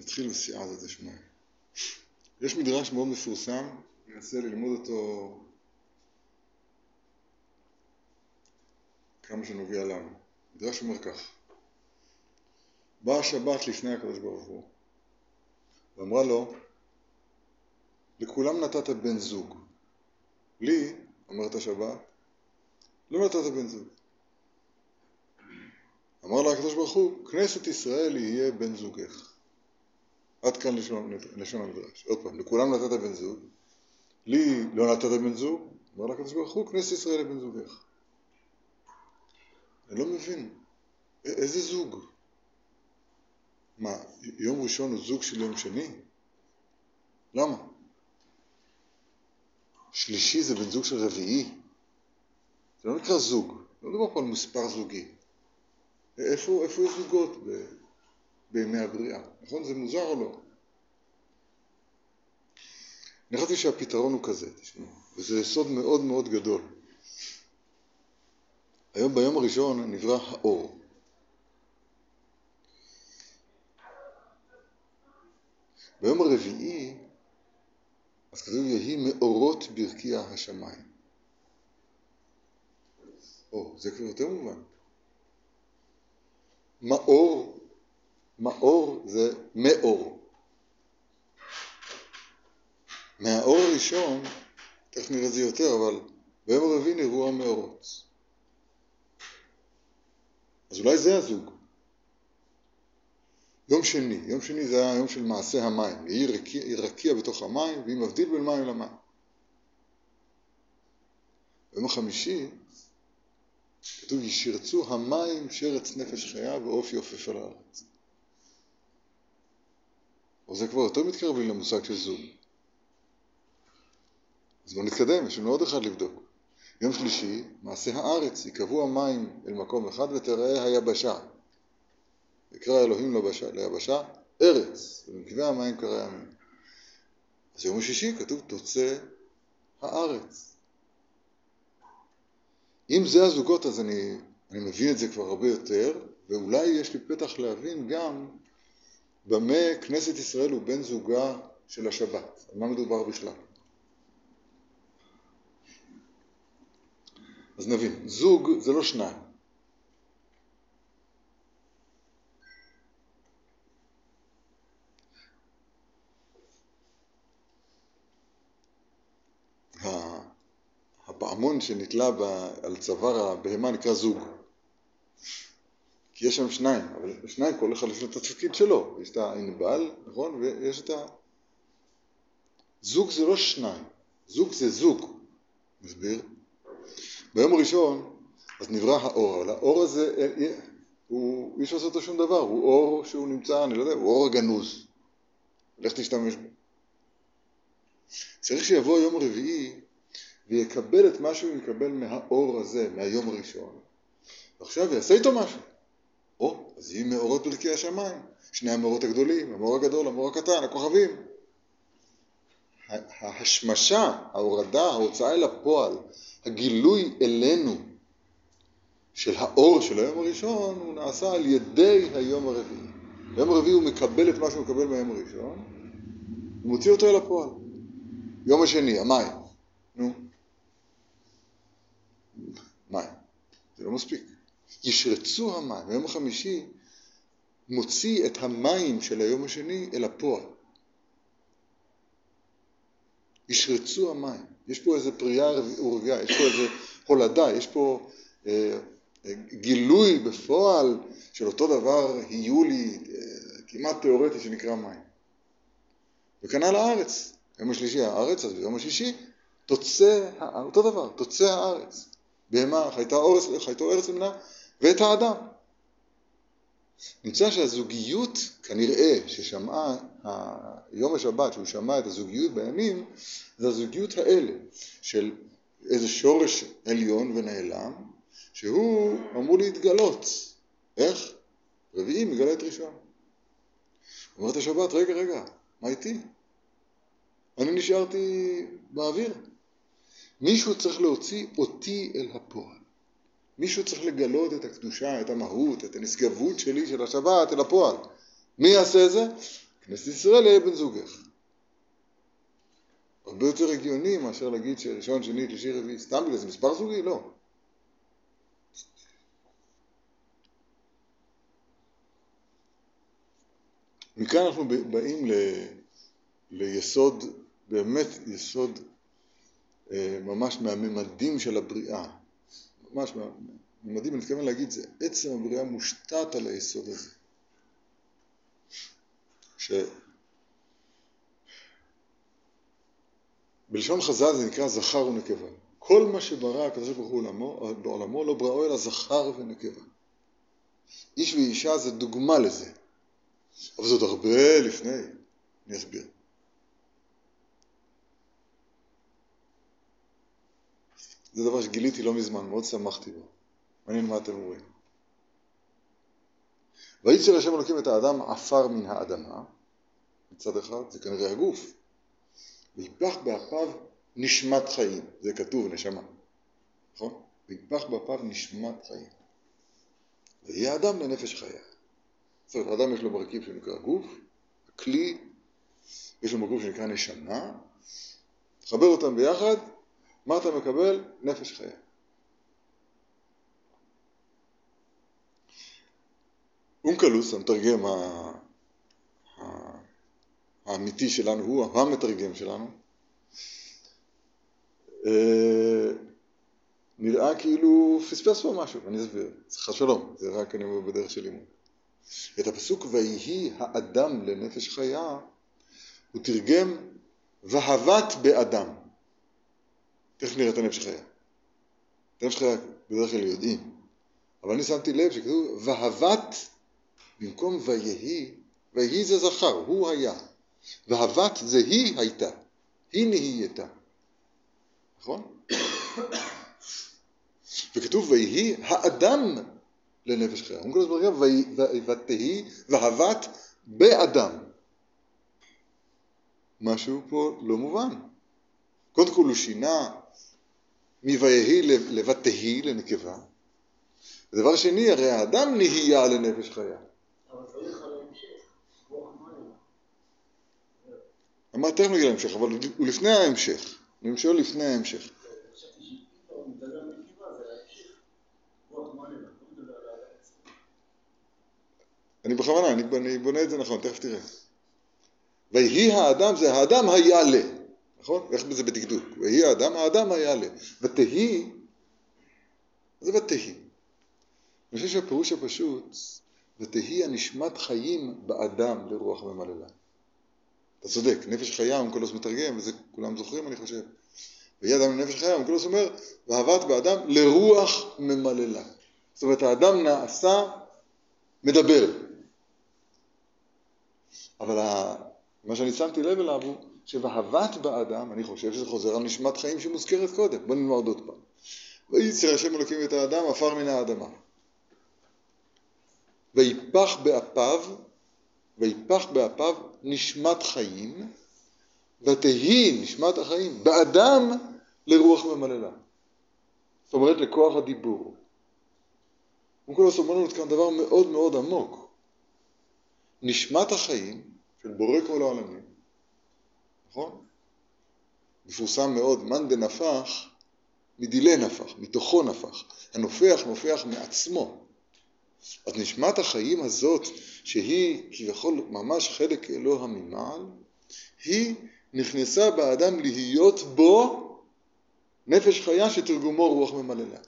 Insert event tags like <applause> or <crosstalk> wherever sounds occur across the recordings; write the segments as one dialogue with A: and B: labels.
A: נתחיל בסייעתא דשמיא. יש מדרש מאוד מפורסם, אני אנסה ללמוד אותו כמה שנוגע לנו. מדרש אומר כך: באה השבת לפני הקדוש ברוך הוא ואמרה לו, לכולם נתת בן זוג. לי, אומרת השבת, לא נתת בן זוג. אמר לה הקדוש ברוך הוא, כנסת ישראל יהיה בן זוגך. עד כאן לשון, המדרש. עוד פעם, לכולם נתת בן זוג, לי לא נתת בן זוג, אמר לה הקדוש ברוך הוא, כנסת ישראל יהיה בן זוגך. אני לא מבין, איזה זוג? מה, יום ראשון הוא זוג של יום שני? למה? שלישי זה בן זוג של רביעי? זה לא נקרא זוג, לא מדובר פה על מספר זוגי. איפה, איפה יש זוגות בימי הבריאה? נכון? זה מוזר או לא? אני חשבתי שהפתרון הוא כזה, תשמעו, וזה יסוד מאוד מאוד גדול. היום ביום הראשון נברא האור. ביום הרביעי, אז כתוב יהי מאורות ברקיע השמיים. או, זה כבר יותר מובן. מאור, מאור זה מאור. מהאור הראשון, תכף נראה זה יותר, אבל ביום הרביעי נראו המאורות. אז אולי זה הזוג. יום שני, יום שני זה היה היום של מעשה המים, רקיע, רקיע בתוך המים, והיא מבדיל בין מים למים. ביום החמישי כתוב ישרצו המים שרץ נפש חיה ועוף יופף על הארץ. או זה כבר יותר מתקרב לי למושג של זוג. אז בואו נתקדם, יש לנו עוד אחד לבדוק. יום שלישי, מעשה הארץ, יקבעו המים אל מקום אחד ותראה היבשה. יקרא אלוהים ליבשה, ליבשה ארץ, ובמקווה המים קרא ימים. אז יום השישי כתוב תוצא הארץ. אם זה הזוגות אז אני, אני מבין את זה כבר הרבה יותר, ואולי יש לי פתח להבין גם במה כנסת ישראל הוא בן זוגה של השבת, על מה מדובר בכלל. אז נבין, זוג זה לא שניים. הפעמון שנתלה על צוואר הבהמה נקרא זוג. כי יש שם שניים, אבל שניים כל אחד יש לו את התפקיד שלו. יש את הענבל, נכון? ויש את ה... זוג זה לא שניים, זוג זה זוג. מסביר? ביום הראשון אז נברא האור, אבל האור הזה, אה, אה, הוא, אי אפשר לעשות אותו שום דבר, הוא אור שהוא נמצא, אני לא יודע, הוא אור הגנוז. לך תשתמש בו. צריך שיבוא יום רביעי ויקבל את מה שהוא מקבל מהאור הזה, מהיום הראשון. ועכשיו יעשה איתו משהו. אז יהיו מאורות ברכי השמיים. שני המאורות הגדולים, המאור הגדול, המאור הקטן, הכוכבים. ההשמשה, ההורדה, ההוצאה אל הפועל, הגילוי אלינו של האור של היום הראשון, הוא נעשה על ידי היום הרביעי. ביום הרביעי הוא מקבל את מה שהוא מקבל מהיום הראשון, הוא מוציא אותו אל הפועל. יום השני, המים. נו. מים. זה לא מספיק. ישרצו המים. ביום החמישי מוציא את המים של היום השני אל הפועל. ישרצו המים. יש פה איזה פרייה ורבייה, יש פה איזה הולדה, יש פה אה, אה, גילוי בפועל של אותו דבר היולי אה, כמעט תיאורטי שנקרא מים. וכנ"ל הארץ. יום השלישי הארץ, אז ביום השישי תוצא, אותו דבר, תוצא הארץ. בהמה, חייתו ארץ למנה, ואת האדם. נמצא שהזוגיות, כנראה, ששמעה יום השבת, שהוא שמע את הזוגיות בימים, זה הזוגיות האלה, של איזה שורש עליון ונעלם, שהוא אמור להתגלות. איך? רביעי מגלה את ראשון. אומרת השבת, רגע, רגע, מה איתי? אני נשארתי באוויר. מישהו צריך להוציא אותי אל הפועל. מישהו צריך לגלות את הקדושה, את המהות, את הנשגבות שלי של השבת אל הפועל. מי יעשה זה? כנסת ישראל יהיה בן זוגך. הרבה יותר הגיוני מאשר להגיד שראשון, שני, שלישי, רביעי, סתם בגלל זה מספר זוגי? לא. מכאן אנחנו באים ל, ליסוד, באמת יסוד אה, ממש מהממדים של הבריאה. ממש מהממדים, אני מתכוון להגיד, זה עצם הבריאה מושתת על היסוד הזה. ש... בלשון חז"ל זה נקרא זכר ונקבה. כל מה שברא הקדוש ברוך הוא בעולמו לא בראו אלא זכר ונקבה. איש ואישה זה דוגמה לזה. אבל זאת הרבה לפני, אני אסביר. זה דבר שגיליתי לא מזמן, מאוד שמחתי בו. מעניין מה אתם אומרים. וייצר השם אלוקים את האדם עפר מן האדמה, מצד אחד, זה כנראה הגוף, ויפח באפיו נשמת חיים, זה כתוב נשמה, נכון? ויפח באפיו נשמת חיים. ויהיה אדם לנפש חיה. זאת אומרת, האדם יש לו מרכיב שנקרא גוף, הכלי, יש לו מרכיב שנקרא נשמה, תחבר אותם ביחד, מה אתה מקבל? נפש חיה. אונקלוס, המתרגם האמיתי שלנו, הוא המתרגם שלנו, אה, נראה כאילו פספס פה משהו, אני אסביר, חס שלום, זה רק אני אומר בדרך של לימוד. את הפסוק ויהי האדם לנפש חיה, הוא תרגם והבת באדם. נראה את הנפש חיה. את הנפש חיה בדרך כלל יודעים, אבל אני שמתי לב שכתוב והבת במקום ויהי, ויהי זה זכר, הוא היה. והבת זה היא הייתה, היא נהייתה. נכון? <coughs> וכתוב ויהי האדם לנפש חיה. אומרים כל ותהי והבת באדם. משהו פה לא מובן. קודם כל הוא שינה מ"ויהי" ל"ותהי" לנקבה. ודבר שני, הרי האדם נהיה לנפש חיה. אמרת תכף נגיע להמשך, אבל הוא לפני ההמשך. אני שואל לפני ההמשך. אני בכוונה, אני, בונה את זה נכון, תכף תראה. ויהי האדם זה האדם היעלה, נכון? איך זה בדקדוק? ויהי האדם, האדם היעלה. ותהי, זה ותהי. אני חושב שהפירוש הפשוט, ותהי הנשמת חיים באדם לרוח ממללה. אתה צודק, נפש חיה, אונקולוס מתרגם, וזה כולם זוכרים אני חושב. ויהי אדם לנפש חיה, אונקולוס אומר, ואהבת באדם לרוח ממללה. זאת אומרת, האדם נעשה מדבר. אבל מה שאני שמתי לב אליו הוא שוהבת באדם, אני חושב שזה חוזר על נשמת חיים שמוזכרת קודם. בוא נלמד עוד פעם. וייצר השם אלוקים את האדם עפר מן האדמה. ויפח באפיו, ויפח באפיו נשמת חיים, ותהי נשמת החיים באדם לרוח ממללה. זאת אומרת לכוח הדיבור. קודם כל אומר לנו כאן דבר מאוד מאוד עמוק. נשמת החיים של בורא כל העולמים, נכון? מפורסם מאוד, מאן דנפח מדילי נפח, מתוכו נפח. הנופח נופח מעצמו. אז נשמת החיים הזאת, שהיא כביכול ממש חלק אלוה ממעל, היא נכנסה באדם להיות בו נפש חיה שתרגומו רוח ממללה.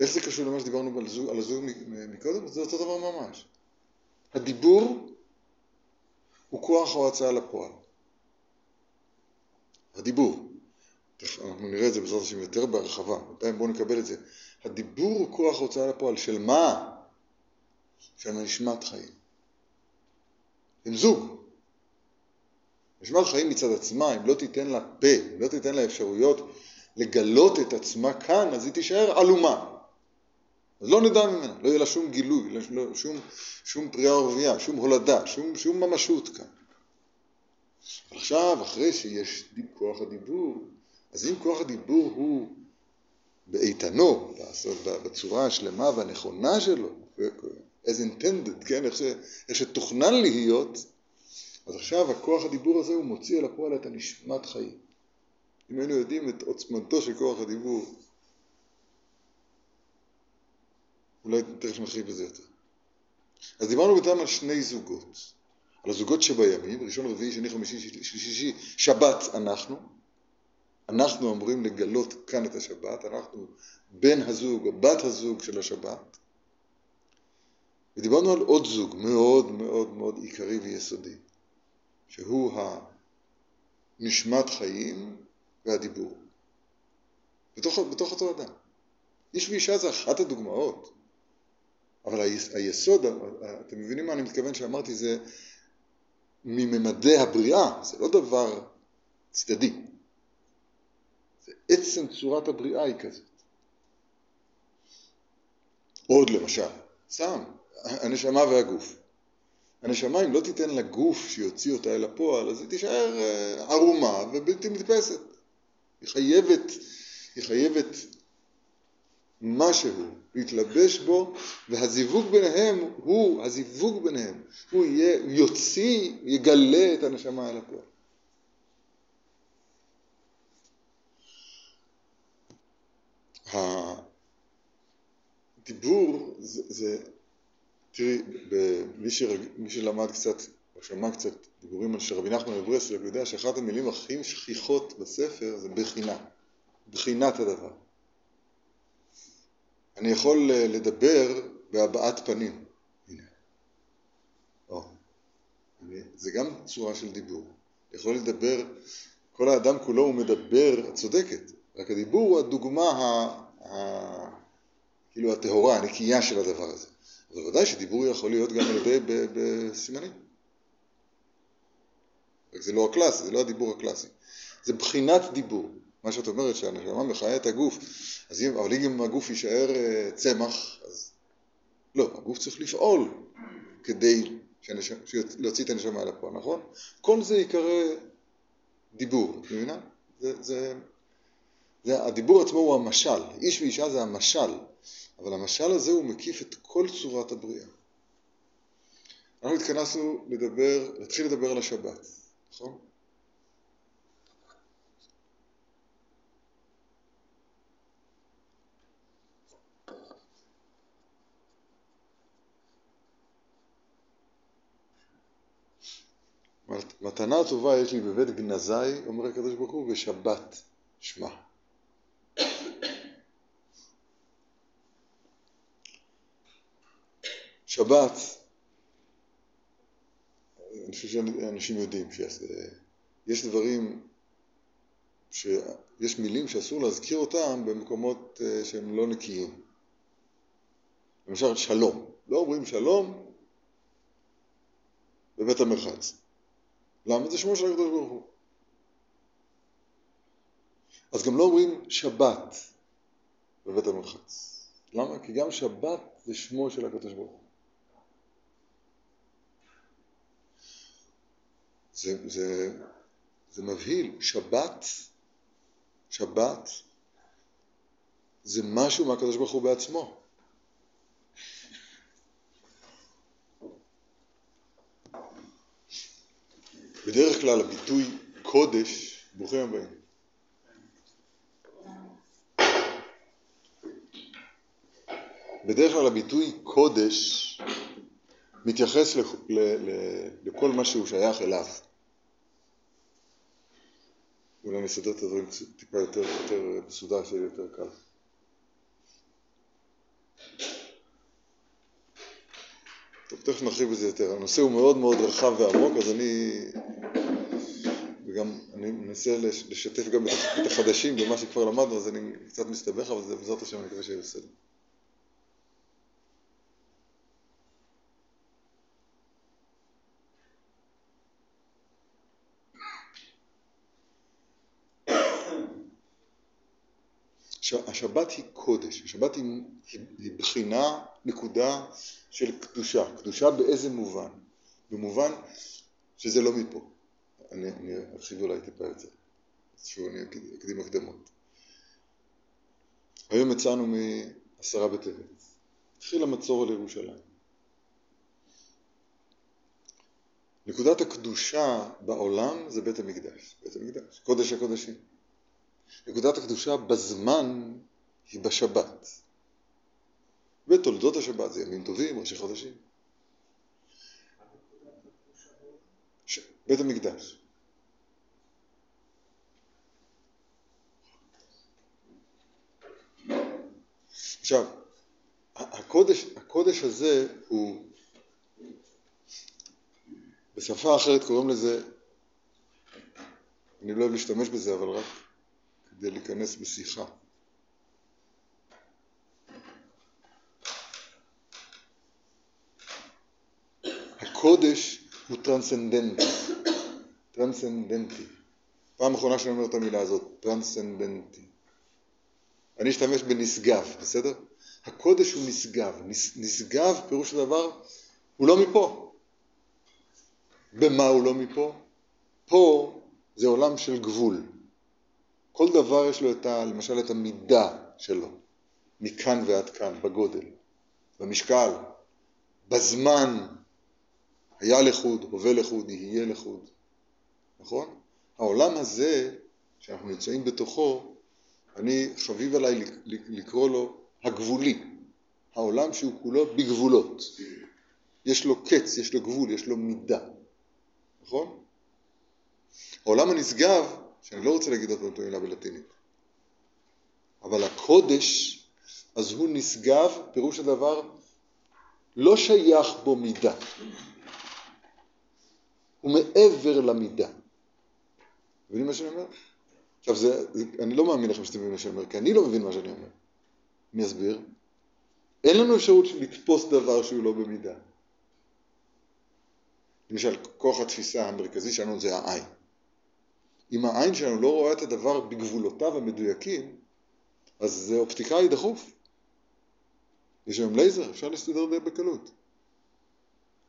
A: איך זה קשור למה שדיברנו על הזוג, על הזוג מקודם? זה אותו דבר ממש. הדיבור הוא כוח ההוצאה לפועל. הדיבור. אנחנו נראה את זה בעזרת השם יותר בהרחבה, בינתיים בואו נקבל את זה. הדיבור הוא כוח ההוצאה לפועל של מה? של נשמת חיים. הם זוג. נשמת חיים מצד עצמה, אם לא תיתן לה פה, אם לא תיתן לה אפשרויות לגלות את עצמה כאן, אז היא תישאר עלומה. אז לא נדע ממנה, לא יהיה לה שום גילוי, לא, שום, שום פריאה ורבייה, שום הולדה, שום, שום ממשות כאן. עכשיו, אחרי שיש כוח הדיבור, אז אם כוח הדיבור הוא באיתנו, בצורה השלמה והנכונה שלו, as intended, כן, איך, ש, איך שתוכנן להיות, אז עכשיו הכוח הדיבור הזה הוא מוציא אל הפועל את הנשמת חיים. אם היינו יודעים את עוצמתו של כוח הדיבור, אולי תכף נרחיב בזה יותר. אז דיברנו בינתיים על שני זוגות. על הזוגות שבימים, ראשון, רביעי, שני, חמישי, שלישי, שבת אנחנו. אנחנו אמורים לגלות כאן את השבת, אנחנו בן הזוג או בת הזוג של השבת. ודיברנו על עוד זוג מאוד מאוד מאוד עיקרי ויסודי, שהוא הנשמת חיים והדיבור. בתוך, בתוך אותו אדם. איש ואישה זה אחת הדוגמאות, אבל היסוד, אתם מבינים מה אני מתכוון שאמרתי, זה מממדי הבריאה, זה לא דבר צדדי. זה עצם צורת הבריאה היא כזאת. עוד למשל, סתם, הנשמה והגוף. הנשמה אם לא תיתן לגוף שיוציא אותה אל הפועל, אז היא תישאר אה, ערומה ובלתי נתפסת. היא חייבת, היא חייבת משהו להתלבש בו, והזיווג ביניהם הוא, הזיווג ביניהם, הוא יהיה, יוציא, יגלה את הנשמה אל הפועל. הדיבור זה, זה תראי, מי, שרג, מי שלמד קצת, או שמע קצת דיבורים על שרבי נחמן מברסלב, יודע שאחת המילים הכי שכיחות בספר זה בחינה, בחינת הדבר. אני יכול אה, לדבר בהבעת פנים. הנה. או. זה גם צורה של דיבור. יכול לדבר, כל האדם כולו הוא מדבר, את צודקת, רק הדיבור הוא הדוגמה ה, ה, כאילו הטהורה, הנקייה של הדבר הזה. אז בוודאי שדיבור יכול להיות גם על ידי בסימנים. רק זה לא הקלאסי, זה לא הדיבור הקלאסי. זה בחינת דיבור. מה שאת אומרת שהנשמה מחיה את הגוף, אז אם, אבל אם הגוף יישאר אה, צמח, אז לא, הגוף צריך לפעול כדי שהנשמה, להוציא את הנשמה לפועל, נכון? כל זה ייקרא דיבור, את מבינה? זה, זה, זה, הדיבור עצמו הוא המשל, איש ואישה זה המשל, אבל המשל הזה הוא מקיף את כל צורת הבריאה. אנחנו התכנסנו לדבר, להתחיל לדבר על השבת, נכון? מתנה טובה יש לי בבית גנזי, אומר הקדוש ברוך הוא, ושבת שמע. שבת, אני חושב שאנשים יודעים שיש דברים, שיש מילים שאסור להזכיר אותם במקומות אה, שהם לא נקיים. למשל שלום, לא אומרים שלום בבית המרחץ. למה? זה שמו של הקדוש ברוך הוא. אז גם לא אומרים שבת בבית המרחץ. למה? כי גם שבת זה שמו של הקדוש ברוך הוא. זה, זה, זה מבהיל. שבת, שבת, זה משהו מהקדוש ברוך הוא בעצמו. בדרך כלל הביטוי קודש, ברוכים הבאים. בדרך כלל הביטוי קודש מתייחס ל, ל, ל, לכל מה שהוא שייך אליו. אולי נסדר את הדברים טיפה יותר, יותר מסודר, שיהיה יותר קל. טוב, תכף נרחיב בזה יותר. הנושא הוא מאוד מאוד רחב ועמוק, אז אני וגם אני מנסה לשתף גם את החדשים במה שכבר למדנו, אז אני קצת מסתבך, אבל זה בעזרת השם אני מקווה שיהיה בסדר. השבת היא קודש, השבת היא, היא בחינה, נקודה של קדושה. קדושה באיזה מובן? במובן שזה לא מפה. אני, אני ארחיב אולי טיפה את זה. שוב אני אקדים הקדמות. היום יצאנו מעשרה בטבת. התחיל המצור על ירושלים. נקודת הקדושה בעולם זה בית המקדש, בית המקדש, קודש הקודשים. נקודת הקדושה בזמן היא בשבת. ותולדות השבת זה ימים טובים, ראשי חודשים. ש... בית המקדש. עכשיו, הקודש, הקודש הזה הוא, בשפה אחרת קוראים לזה, אני לא אוהב להשתמש בזה, אבל רק כדי להיכנס בשיחה. הקודש הוא טרנסצנדנטי, טרנסצנדנטי. פעם אחרונה שאני אומר את המילה הזאת, טרנסצנדנטי. אני אשתמש בנשגב, בסדר? הקודש הוא נשגב. נשגב, פירוש הדבר, הוא לא מפה. במה הוא לא מפה? פה זה עולם של גבול. כל דבר יש לו את ה, למשל את המידה שלו, מכאן ועד כאן, בגודל, במשקל, בזמן, היה לחוד, הווה לחוד, יהיה לחוד, נכון? העולם הזה שאנחנו נמצאים בתוכו, אני חביב עליי לקרוא לו הגבולי, העולם שהוא כולו בגבולות. יש לו קץ, יש לו גבול, יש לו מידה, נכון? העולם הנשגב, שאני לא רוצה להגיד פעם את בלטינית, אבל הקודש, אז הוא נשגב, פירוש הדבר, לא שייך בו מידה. הוא מעבר למידה. מבינים מה שאני אומר? עכשיו, זה, זה, אני לא מאמין לכם שאתם מבינים מה שאני אומר, כי אני לא מבין מה שאני אומר. אני אסביר. אין לנו אפשרות לתפוס דבר שהוא לא במידה. למשל, כוח התפיסה המרכזי שלנו זה העין. אם העין שלנו לא רואה את הדבר בגבולותיו המדויקים, אז זה אופטיקאי דחוף. יש היום לייזר, אפשר להסתדר די בקלות.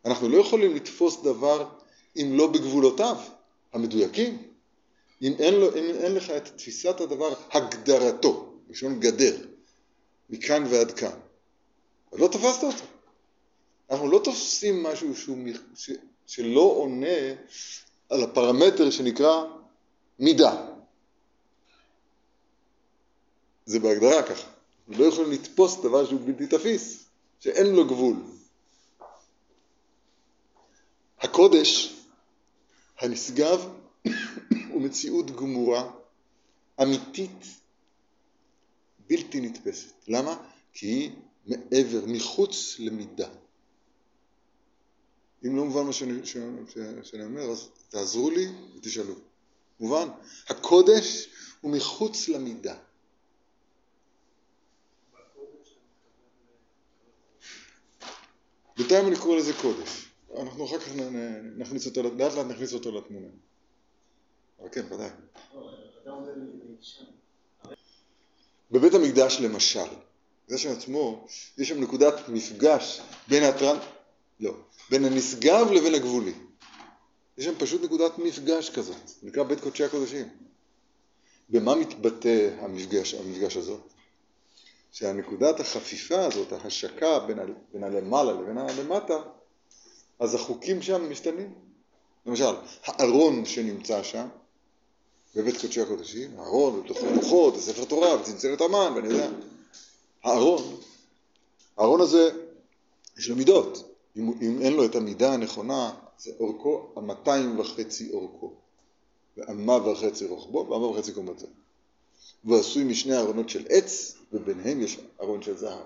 A: אנחנו לא יכולים לתפוס דבר אם לא בגבולותיו המדויקים. אם אין, לו, אם אין לך את תפיסת הדבר, הגדרתו, לשון גדר, מכאן ועד כאן, לא תפסת אותו. אנחנו לא תופסים משהו שהוא, ש, שלא עונה על הפרמטר שנקרא מידה. זה בהגדרה ככה. אנחנו לא יכולים לתפוס דבר שהוא בלתי תפיס, שאין לו גבול. הקודש הנשגב <coughs> הוא מציאות גמורה, אמיתית, בלתי נתפסת. למה? כי היא מעבר, מחוץ למידה. אם לא מובן מה שאני, שאני, שאני אומר, אז תעזרו לי ותשאלו. מובן? הקודש הוא מחוץ למידה. בינתיים אני קורא לזה קודש. אנחנו אחר כך נכניס אותו, לאט לאט נכניס אותו לתמונה. אבל כן, ודאי. בבית המקדש למשל, זה שעצמו, יש שם נקודת מפגש בין הטרנ... לא, בין הנשגב לבין הגבולי. יש שם פשוט נקודת מפגש כזאת, נקרא בית קודשי הקודשים. במה מתבטא המפגש, המפגש הזאת? שהנקודת החפיפה הזאת, ההשקה בין, ה, בין הלמעלה לבין הלמטה, אז החוקים שם משתנים. למשל, הארון שנמצא שם, בבית קודשי הקודשים, הארון, ובתוכו לוחות, וספר תורה, וצנצנת המן, ואני יודע. הארון, הארון הזה, יש לו מידות. אם, אם אין לו את המידה הנכונה, זה אורכו המאתיים וחצי אורכו, ואמה וחצי רוחבו, ואמה וחצי קומתו. והוא עשוי משני ארונות של עץ, וביניהם יש ארון של זהב.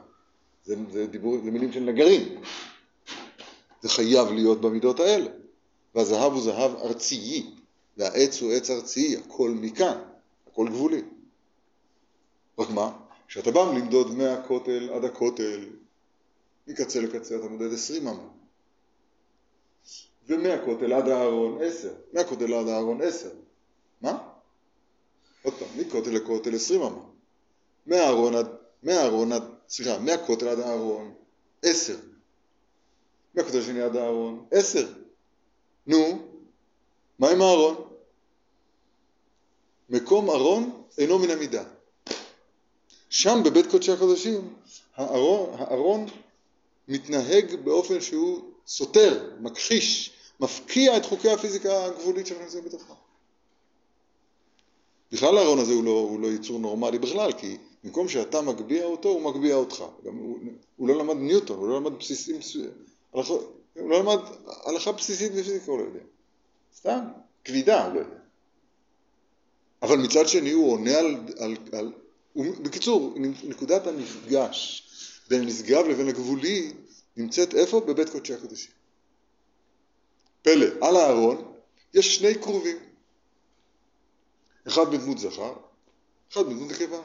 A: זה, זה, דיבור, זה מילים של נגרים. זה חייב להיות במידות האלה. והזהב הוא זהב ארצי, והעץ הוא עץ ארצי, הכל מכאן, הכל גבולי. רק מה? כשאתה בא למדוד מהכותל עד הכותל, מקצה לקצה אתה מודד עשרים אמה. ומהכותל עד הארון עשר, מהכותל עד הארון עשר. מה? עוד פעם, מכותל לכותל עשרים אמה. מהארון עד, מהארון עד, סליחה, מהכותל עד הארון עשר. מהכותל השני עד הארון עשר. נו, מה עם הארון? מקום ארון אינו מן המידה. שם בבית קודשי הקודשים הארון, הארון מתנהג באופן שהוא סותר, מכחיש, מפקיע את חוקי הפיזיקה הגבולית שאנחנו נמצאים בתוכה. בכלל הארון הזה הוא לא, הוא לא יצור נורמלי בכלל, כי במקום שאתה מגביה אותו, הוא מגביה אותך. גם הוא, הוא לא למד ניוטון, הוא לא למד בסיסים, הוא לא למד הלכה בסיסית בפיזיקה, הוא לא יודע. סתם, כבידה, הוא לא יודע. אבל מצד שני הוא עונה על... על, על הוא, בקיצור, נקודת המפגש בין הנשגב לבין הגבולי נמצאת איפה? בבית קודשי הקודשים. פלא, על הארון יש שני קרובים. אחד בדמות זכר, אחד בדמות נקבה.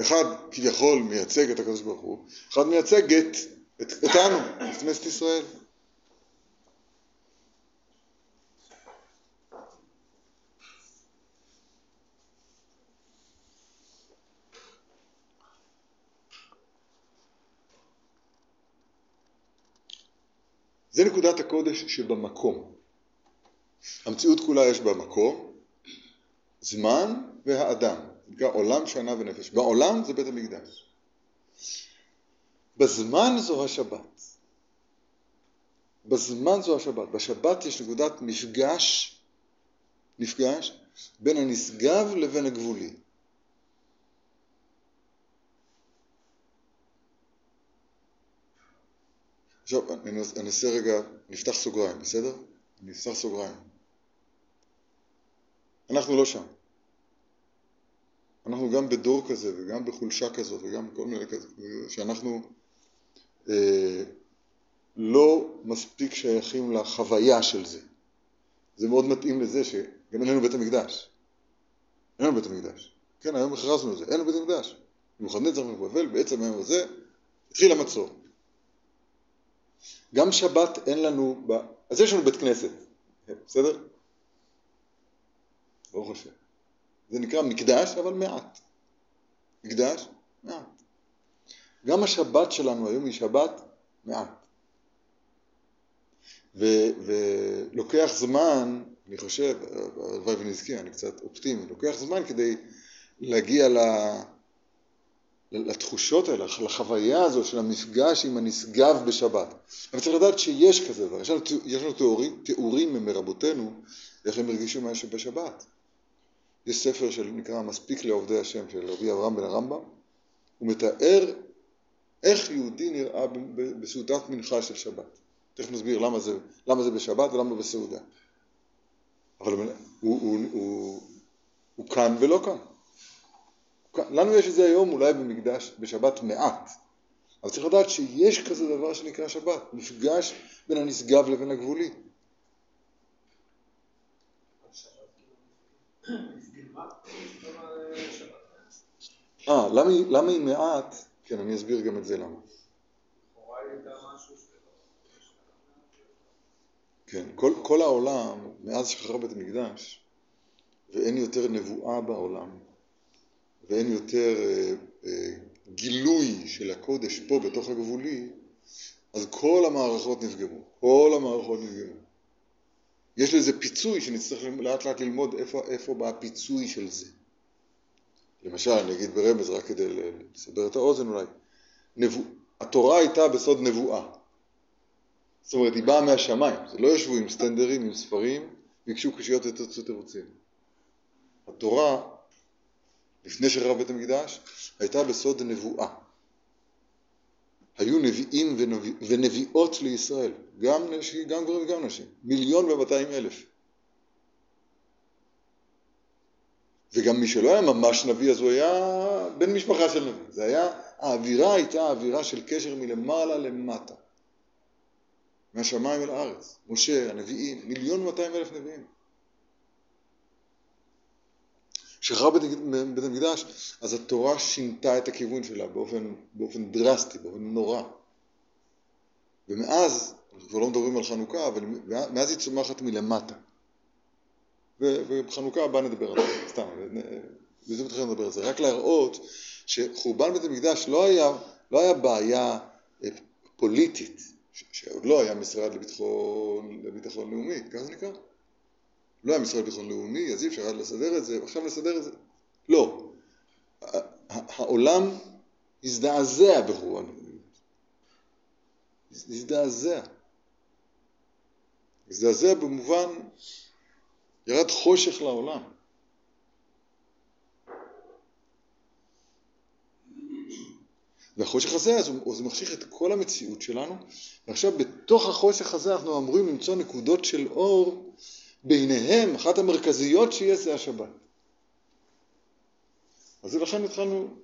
A: אחד כביכול מייצג את הקדוש ברוך הוא, אחד מייצג את, את, אותנו, את כנסת ישראל. זה נקודת הקודש שבמקום. המציאות כולה יש בה מקום, זמן והאדם. נקרא עולם, שנה ונפש. בעולם זה בית המקדש. בזמן זו השבת. בזמן זו השבת. בשבת יש נקודת מפגש, מפגש בין הנשגב לבין הגבולי. עכשיו, אני אנסה רגע, נפתח סוגריים, בסדר? אני אפתח סוגריים. אנחנו לא שם. אנחנו גם בדור כזה וגם בחולשה כזאת וגם בכל מיני כזה, שאנחנו אה, לא מספיק שייכים לחוויה של זה. זה מאוד מתאים לזה שגם אין לנו בית המקדש. אין לנו בית המקדש. כן, היום הכרזנו את זה, אין לנו בית המקדש. נבוכדנצר מבבל, בעצם היום הזה, התחיל המצור. גם שבת אין לנו, ב... אז יש לנו בית כנסת, בסדר? ברוך השם. זה נקרא מקדש, אבל מעט. מקדש, מעט. גם השבת שלנו היום היא שבת מעט. ו- ולוקח זמן, אני חושב, הלוואי ונזכיר, אני קצת אופטימי, לוקח זמן כדי להגיע לתחושות האלה, לחוויה הזו של המפגש עם הנשגב בשבת. אבל צריך לדעת שיש כזה דבר, יש לנו, יש לנו תיאורים, תיאורים מרבותינו איך הם הרגישו מה שבשבת. יש ספר שנקרא מספיק לעובדי השם של רבי אברהם בן הרמב"ם, הוא מתאר איך יהודי נראה בסעודת מנחה של שבת. תכף נסביר למה זה, למה זה בשבת ולמה בסעודה. אבל הוא, הוא, הוא, הוא, הוא כאן ולא כאן. לנו יש את זה היום אולי במקדש, בשבת מעט, אבל צריך לדעת שיש כזה דבר שנקרא שבת, מפגש בין הנשגב לבין הגבולי. אה, למה, היא מעט? כן, אני אסביר גם את זה למה. כן, כל, כל העולם, מאז שחרר בית המקדש, ואין יותר נבואה בעולם, ואין יותר אה, אה, גילוי של הקודש פה בתוך הגבולי, אז כל המערכות נפגעו, כל המערכות נפגעו. יש לזה פיצוי שנצטרך לאט לאט ללמוד איפה, איפה בא הפיצוי של זה. למשל, אני אגיד ברמז רק כדי לסבר את האוזן אולי, נבוא, התורה הייתה בסוד נבואה. זאת אומרת, היא באה מהשמיים, זה לא ישבו עם סטנדרים, עם ספרים, ביקשו קושיות ותרצו תירוצים. התורה לפני שחרב בית המקדש, הייתה בסוד נבואה. היו נביאים ונביא, ונביאות לישראל, גם, נשים, גם גברים וגם נשים, מיליון ומאתיים אלף. וגם מי שלא היה ממש נביא אז הוא היה בן משפחה של נביא. זה היה, האווירה הייתה אווירה של קשר מלמעלה למטה. מהשמיים אל הארץ. משה, הנביאים, מיליון ומאתיים אלף נביאים. כשחרב בית המקדש, אז התורה שינתה את הכיוון שלה באופן, באופן דרסטי, באופן נורא. ומאז, אנחנו כבר לא מדברים על חנוכה, אבל מאז היא צומחת מלמטה. ובחנוכה הבאה נדבר על זה, סתם, בזה מתחילים לדבר על זה, רק להראות שחורבן בית המקדש לא היה, לא היה בעיה אה, פוליטית, שעוד לא היה משרד לביטחון, לביטחון לאומי, ככה זה נקרא. לא היה משרד לביטחון לאומי, אז אי אפשר לסדר את זה, ועכשיו לסדר את זה. לא. העולם הזדעזע בחורבן. הזדעזע. מזדעזע במובן, ירד חושך לעולם. והחושך הזה, אז הוא, אז הוא מחשיך את כל המציאות שלנו, ועכשיו בתוך החושך הזה אנחנו אמורים למצוא נקודות של אור, ביניהם, אחת המרכזיות שיש זה השבת. אז לכן התחלנו,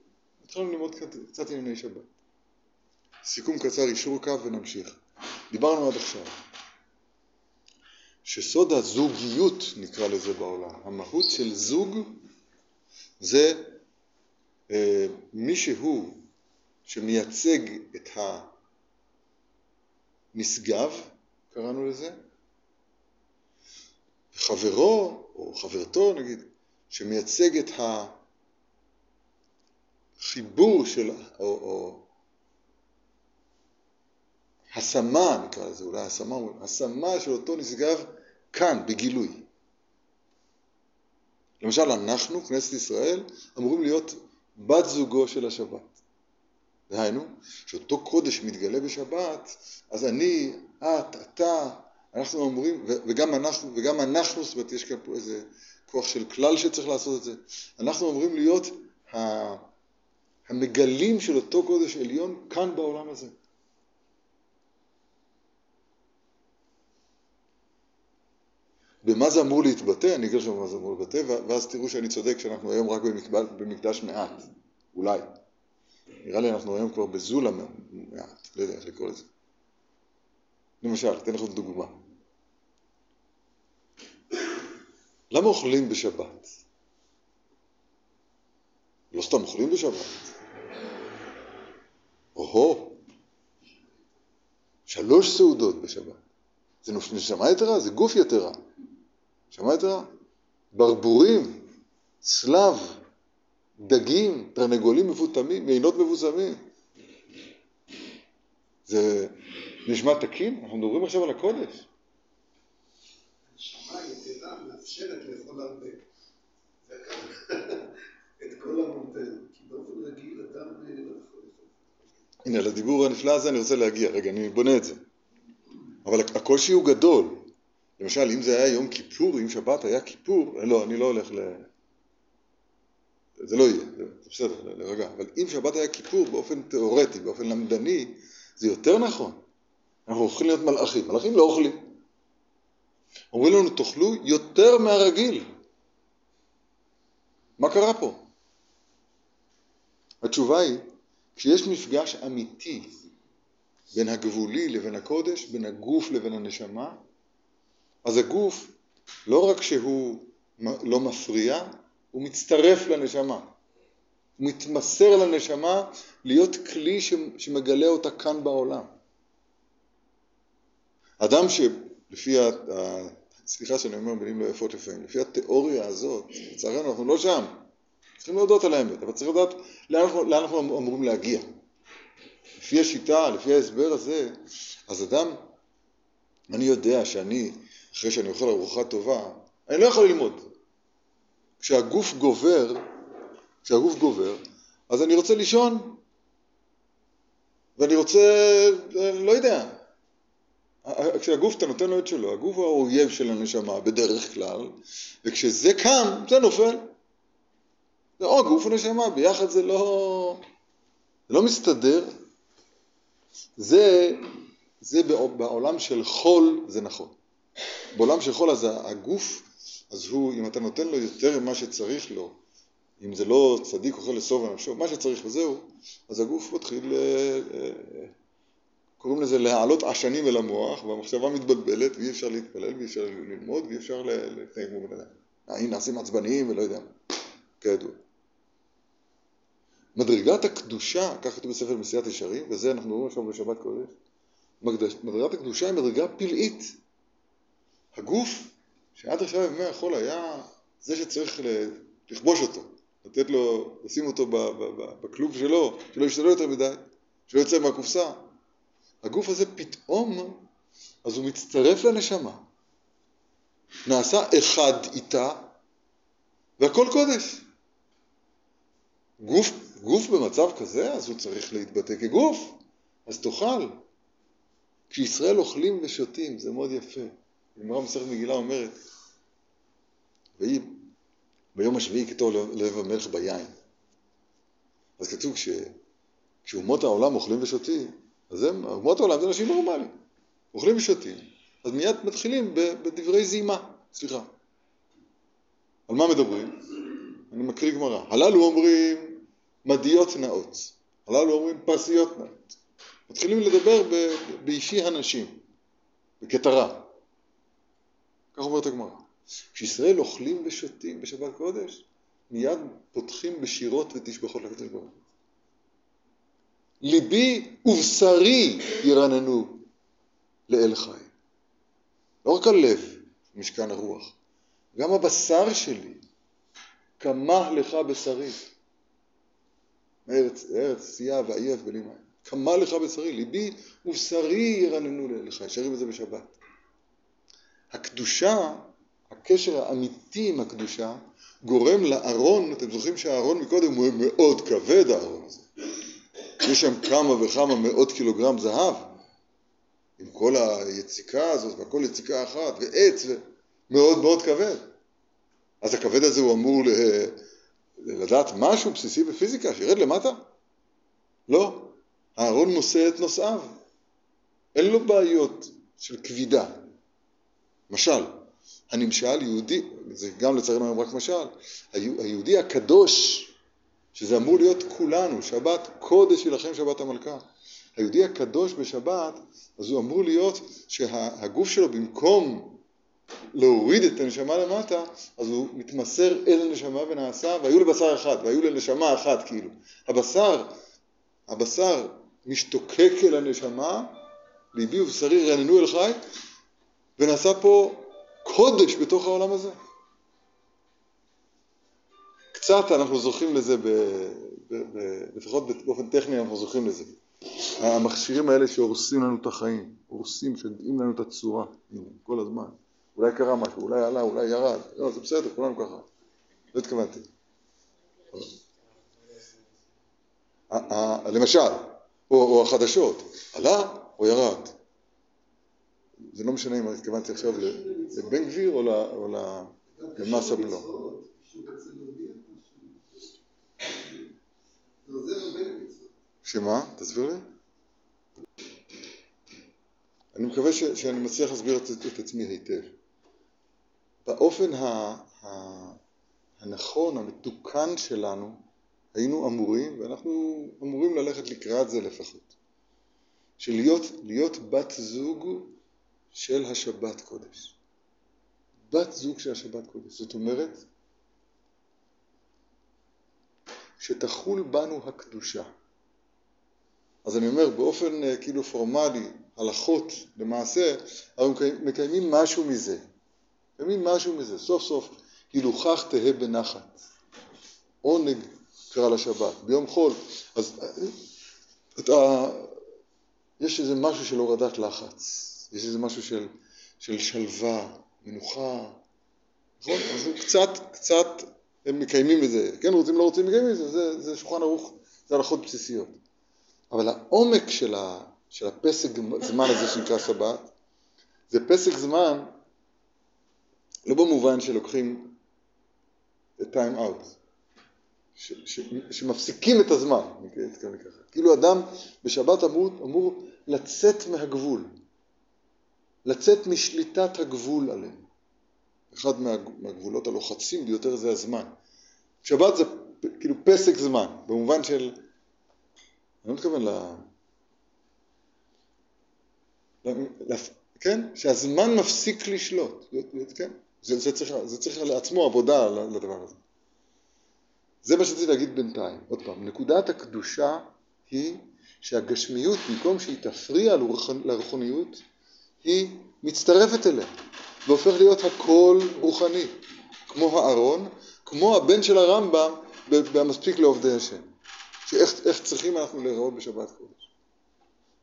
A: התחלנו ללמוד קצת ענייני שבת. סיכום קצר, אישור קו ונמשיך. דיברנו עד עכשיו שסוד הזוגיות נקרא לזה בעולם, המהות של זוג זה אה, מישהו שמייצג את הנשגב, קראנו לזה, חברו או חברתו נגיד, שמייצג את החיבור של, או, או השמה נקרא לזה, אולי השמה, השמה של אותו נשגב כאן, בגילוי. למשל אנחנו, כנסת ישראל, אמורים להיות בת זוגו של השבת. דהיינו, שאותו קודש מתגלה בשבת, אז אני, את, אתה, אנחנו אמורים, וגם אנחנו, וגם אנחנו, זאת אומרת, יש כאן פה איזה כוח של כלל שצריך לעשות את זה, אנחנו אמורים להיות המגלים של אותו קודש עליון כאן בעולם הזה. במה זה אמור להתבטא? אני אגיד לכם במה זה אמור להתבטא, ואז תראו שאני צודק שאנחנו היום רק במקדש מעט, אולי. נראה לי אנחנו היום כבר בזולה מעט, לא יודע איך לקרוא לזה. למשל, אתן לכם דוגמה. למה אוכלים בשבת? לא סתם אוכלים בשבת. או-הו, שלוש סעודות בשבת. זה נשמה יתרה? זה גוף יתרה. נשמה יתרה? ברבורים, צלב, דגים, תרנגולים מפותמים, מעינות מבוסמים. זה נשמע תקין? אנחנו מדברים עכשיו על הקודש.
B: נשמה יתרה מאפשרת לאכול הרבה. <laughs> את כל המונטל, כי באופן רגיל אדם לא יכול
A: הנה, לדיבור הנפלא הזה אני רוצה להגיע. רגע, אני בונה את זה. אבל הקושי הוא גדול. למשל, אם זה היה יום כיפור, אם שבת היה כיפור, לא, אני לא הולך ל... זה לא יהיה, זה בסדר, להירגע. אבל אם שבת היה כיפור באופן תיאורטי, באופן למדני, זה יותר נכון. אנחנו הופכים להיות מלאכים. מלאכים לא אוכלים. אומרים לנו, תאכלו יותר מהרגיל. מה קרה פה? התשובה היא, כשיש מפגש אמיתי בין הגבולי לבין הקודש, בין הגוף לבין הנשמה, אז הגוף, לא רק שהוא לא מפריע, הוא מצטרף לנשמה. הוא מתמסר לנשמה להיות כלי שמגלה אותה כאן בעולם. אדם ה... סליחה שאני אומר מילים לא יפות לפעמים, לפי התיאוריה הזאת, לצערנו אנחנו לא שם, צריכים להודות על האמת, אבל צריך לדעת לאן לאן אנחנו אמורים להגיע. לפי השיטה, לפי ההסבר הזה, אז אדם, אני יודע שאני, אחרי שאני אוכל ארוחה טובה, אני לא יכול ללמוד. כשהגוף גובר, כשהגוף גובר, אז אני רוצה לישון, ואני רוצה, לא יודע, כשהגוף, אתה נותן לו את שלו, הגוף הוא האויב של הנשמה בדרך כלל, וכשזה קם, זה נופל. זה או גוף ונשמה, ביחד זה לא, זה לא מסתדר. זה, זה בעולם של חול, זה נכון. בעולם של חול, אז הגוף אז הוא, אם אתה נותן לו יותר ממה שצריך לו, אם זה לא צדיק אוכל לסוב ונפשו, מה שצריך וזהו, אז הגוף מתחיל, אה, אה, קוראים לזה להעלות עשנים אל המוח, והמחשבה מתבלבלת, ואי אפשר להתפלל, ואי אפשר ללמוד, ואי אפשר להתנהג כמו בן אדם. האם נעשים עצבניים ולא יודע מה, כידוע. מדרגת הקדושה, כך כתוב בספר מסיעת ישרים, וזה אנחנו רואים עכשיו בשבת קודש, מדרגת הקדושה היא מדרגה פלאית. הגוף שעד עכשיו ימי החול היה זה שצריך לכבוש אותו, לתת לו, לשים אותו בכלוב שלו, שלא ישתנה יותר מדי, שלא יוצא מהקופסה. הגוף הזה פתאום, אז הוא מצטרף לנשמה, נעשה אחד איתה, והכל קודש. גוף, גוף במצב כזה, אז הוא צריך להתבטא כגוף, אז תאכל. כשישראל אוכלים ושותים, זה מאוד יפה. גמרא מסכת מגילה אומרת, ויהי ביום השביעי כתוב לב המלך ביין. אז כתוב כש, כשאומות העולם אוכלים ושותים, אז הם, אומות העולם זה אנשים נורמליים, אוכלים ושותים, אז מיד מתחילים בדברי זימה, סליחה. על מה מדברים? אני מקריא גמרא. הללו אומרים מדיות נאות, הללו אומרים פרסיות נאות. מתחילים לדבר באישי הנשים, בכתרה. כך אומרת הגמרא. כשישראל אוכלים ושותים בשבת קודש, מיד פותחים בשירות ותשבחות לקדוש ברוך הוא. ליבי ובשרי ירננו לאל חי. לא רק הלב, משכן הרוח, גם הבשר שלי, כמה לך בשרי. ארץ, ארץ סייה ועייף בלי מים. כמה לך בשרי, ליבי ובשרי ירננו לאל חי. שרים את זה בשבת. הקדושה, הקשר האמיתי עם הקדושה, גורם לארון, אתם זוכרים שהארון מקודם הוא מאוד כבד הארון הזה. יש שם כמה וכמה מאות קילוגרם זהב, עם כל היציקה הזאת, והכל יציקה אחת, ועץ, מאוד מאוד כבד. אז הכבד הזה הוא אמור לדעת משהו בסיסי בפיזיקה, שירד למטה? לא. הארון נושא את נושאיו. אין לו בעיות של כבידה. משל, הנמשל יהודי, זה גם לצערנו היום רק משל, היהודי הקדוש, שזה אמור להיות כולנו, שבת קודש יילחם שבת המלכה. היהודי הקדוש בשבת, אז הוא אמור להיות שהגוף שלו במקום להוריד את הנשמה למטה, אז הוא מתמסר אל הנשמה ונעשה, והיו לבשר אחד, והיו לנשמה אחת כאילו. הבשר, הבשר משתוקק אל הנשמה, ליבי ובשרי רעננו אל חי, ונעשה פה קודש בתוך העולם הזה. קצת אנחנו זוכים לזה, ב, ב, ב, לפחות באופן טכני אנחנו זוכים לזה. המכשירים האלה שהורסים לנו את החיים, הורסים, שגאים לנו את הצורה, כל הזמן. אולי קרה משהו, אולי עלה, אולי ירד, לא, זה בסדר, כולנו ככה. לא התכוונתי. למשל, או, או החדשות, עלה או ירד. זה לא משנה אם התכוונתי עכשיו לבן גביר או למס הבלו. שמה? תסביר לי. אני מקווה ש, שאני מצליח להסביר את, את עצמי היטב. באופן ה, ה, הנכון, המתוקן שלנו, היינו אמורים, ואנחנו אמורים ללכת לקראת זה לפחות, של להיות, בת זוג של השבת קודש. בת זוג של השבת קודש. זאת אומרת, שתחול בנו הקדושה. אז אני אומר, באופן אה, כאילו פורמלי, הלכות למעשה, אנחנו מקיימים משהו מזה. מקיימים משהו מזה. סוף סוף, הילוכך תהא בנחת. עונג קרא לשבת. ביום חול, אז אה, אתה, יש איזה משהו של הורדת לחץ. יש איזה משהו של, של שלווה, מנוחה, נכון? אז קצת, קצת הם מקיימים את זה, כן רוצים, לא רוצים, מקיימים את זה, זה, זה שולחן ערוך, זה הלכות בסיסיות. אבל העומק של, ה, של הפסק זמן הזה שנקרא שבת, זה פסק זמן לא במובן שלוקחים את time out, ש, ש, שמפסיקים את הזמן, נקרא ככה. כאילו אדם בשבת אמור, אמור לצאת מהגבול. לצאת משליטת הגבול עלינו. אחד מהגבולות הלוחצים ביותר זה הזמן. שבת זה כאילו פסק זמן, במובן של, אני לא מתכוון ל... ל... כן? שהזמן מפסיק לשלוט, כן? זה, זה, צריך, זה צריך לעצמו עבודה לדבר הזה. זה מה שרציתי להגיד בינתיים. עוד פעם, נקודת הקדושה היא שהגשמיות, במקום שהיא תפריע לרוחניות, היא מצטרפת אליה, והופך להיות הכל רוחני, כמו הארון, כמו הבן של הרמב"ם במספיק לעובדי השם, שאיך צריכים אנחנו להיראות בשבת קודש.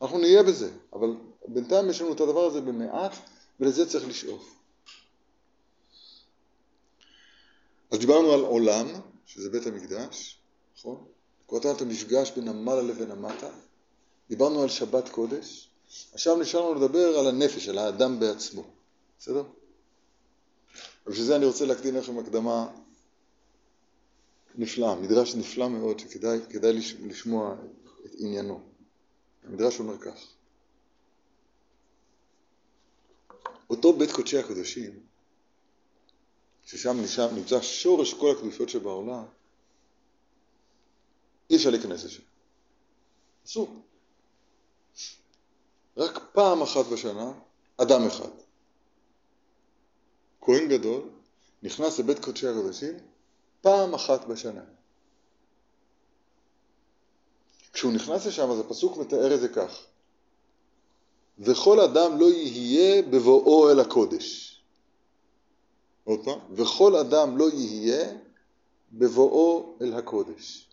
A: אנחנו נהיה בזה, אבל בינתיים יש לנו את הדבר הזה במעט, ולזה צריך לשאוף. אז דיברנו על עולם, שזה בית המקדש, נכון? נקודת המפגש בין המעלה לבין המטה. דיברנו על שבת קודש, עכשיו נשאר לנו לדבר על הנפש, על האדם בעצמו. בסדר? ובשביל זה אני רוצה להקדים לכם הקדמה נפלאה, מדרש נפלא מאוד שכדאי לשמוע את עניינו. המדרש אומר כך: אותו בית קודשי הקודשים, ששם נמצא שורש כל הקדושות שבעולם, אי אפשר להיכנס לשם. אסור. רק פעם אחת בשנה, אדם אחד. כהן גדול נכנס לבית קודשי הקודשים פעם אחת בשנה. כשהוא נכנס לשם, אז הפסוק מתאר את זה כך: וכל אדם לא יהיה בבואו אל הקודש. עוד פעם, וכל אדם לא יהיה בבואו אל הקודש.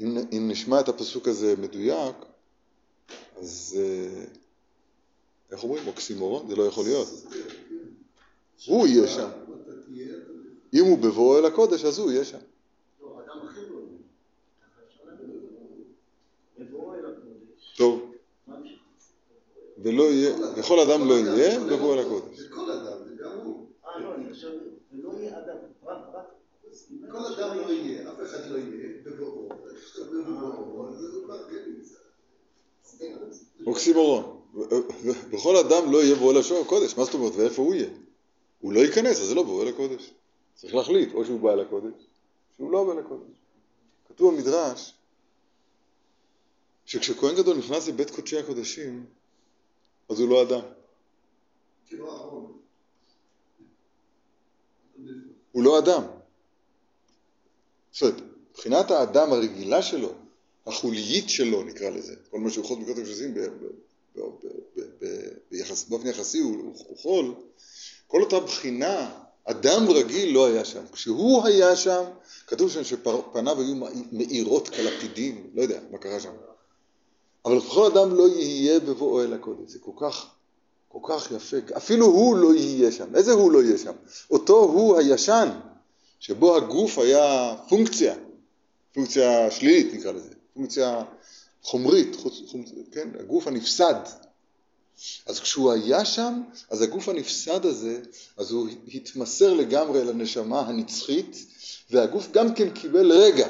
A: אם, אם נשמע את הפסוק הזה מדויק, אז אה, איך אומרים? אוקסימורון? זה לא יכול להיות. הוא יהיה שם. אם הוא בבואו אל הקודש, אז הוא יהיה שם. טוב. ולא יהיה, וכל אדם לא יהיה בבואו אל הקודש.
B: כל אדם, זה גם הוא.
C: אה, לא, אני חושב, ולא יהיה אדם, רק, רק,
B: כל אדם לא יהיה, אף אחד לא יהיה בבואו. בבואו, זה כבר כן נמצא.
A: אוקסימורון. בכל אדם לא יהיה בואו אל הקודש. מה זאת אומרת? ואיפה הוא יהיה? הוא לא ייכנס, אז זה לא בואו אל הקודש. צריך להחליט, או שהוא בא אל הקודש, שהוא לא בא אל הקודש. כתוב במדרש, שכשכהן גדול נכנס לבית קודשי הקודשים, אז הוא לא אדם. הוא לא אדם. זאת אומרת, מבחינת האדם הרגילה שלו, החולית שלו נקרא לזה, כל מה שהוא חול מקודם שעושים באופן יחסי הוא חול, כל אותה בחינה, אדם רגיל לא היה שם. כשהוא היה שם, כתוב שם שפניו היו מאירות כלפידים, לא יודע מה קרה שם. אבל כל אדם לא יהיה בבואו אל הקודש, זה כל כך, כל כך יפה, אפילו הוא לא יהיה שם. איזה הוא לא יהיה שם? אותו הוא הישן, שבו הגוף היה פונקציה, פונקציה שלילית נקרא לזה, פונקציה חומרית, כן, הגוף הנפסד. אז כשהוא היה שם, אז הגוף הנפסד הזה, אז הוא התמסר לגמרי לנשמה הנצחית, והגוף גם כן קיבל רגע,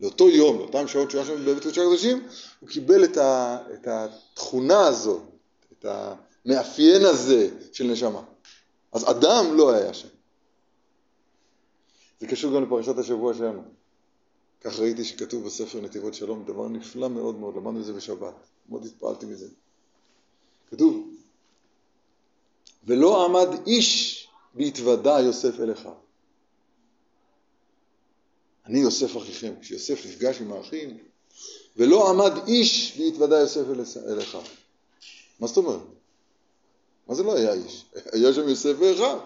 A: לאותו יום, לאותן שעות שהוא היה שם בבית קודשי הקדושים, הוא קיבל את, ה, את התכונה הזאת, את המאפיין הזה של נשמה. אז אדם לא היה שם. זה קשור גם לפרשת השבוע שלנו. כך ראיתי שכתוב בספר נתיבות שלום, דבר נפלא מאוד מאוד, למדנו את זה בשבת, מאוד התפעלתי מזה. כתוב, ולא עמד איש בהתוודע יוסף אל אחיו. אני יוסף אחיכם. כשיוסף נפגש עם האחים, ולא עמד איש והתוודע יוסף אל אחיו. מה זאת אומרת? מה זה לא היה איש? היה שם יוסף ואחיו.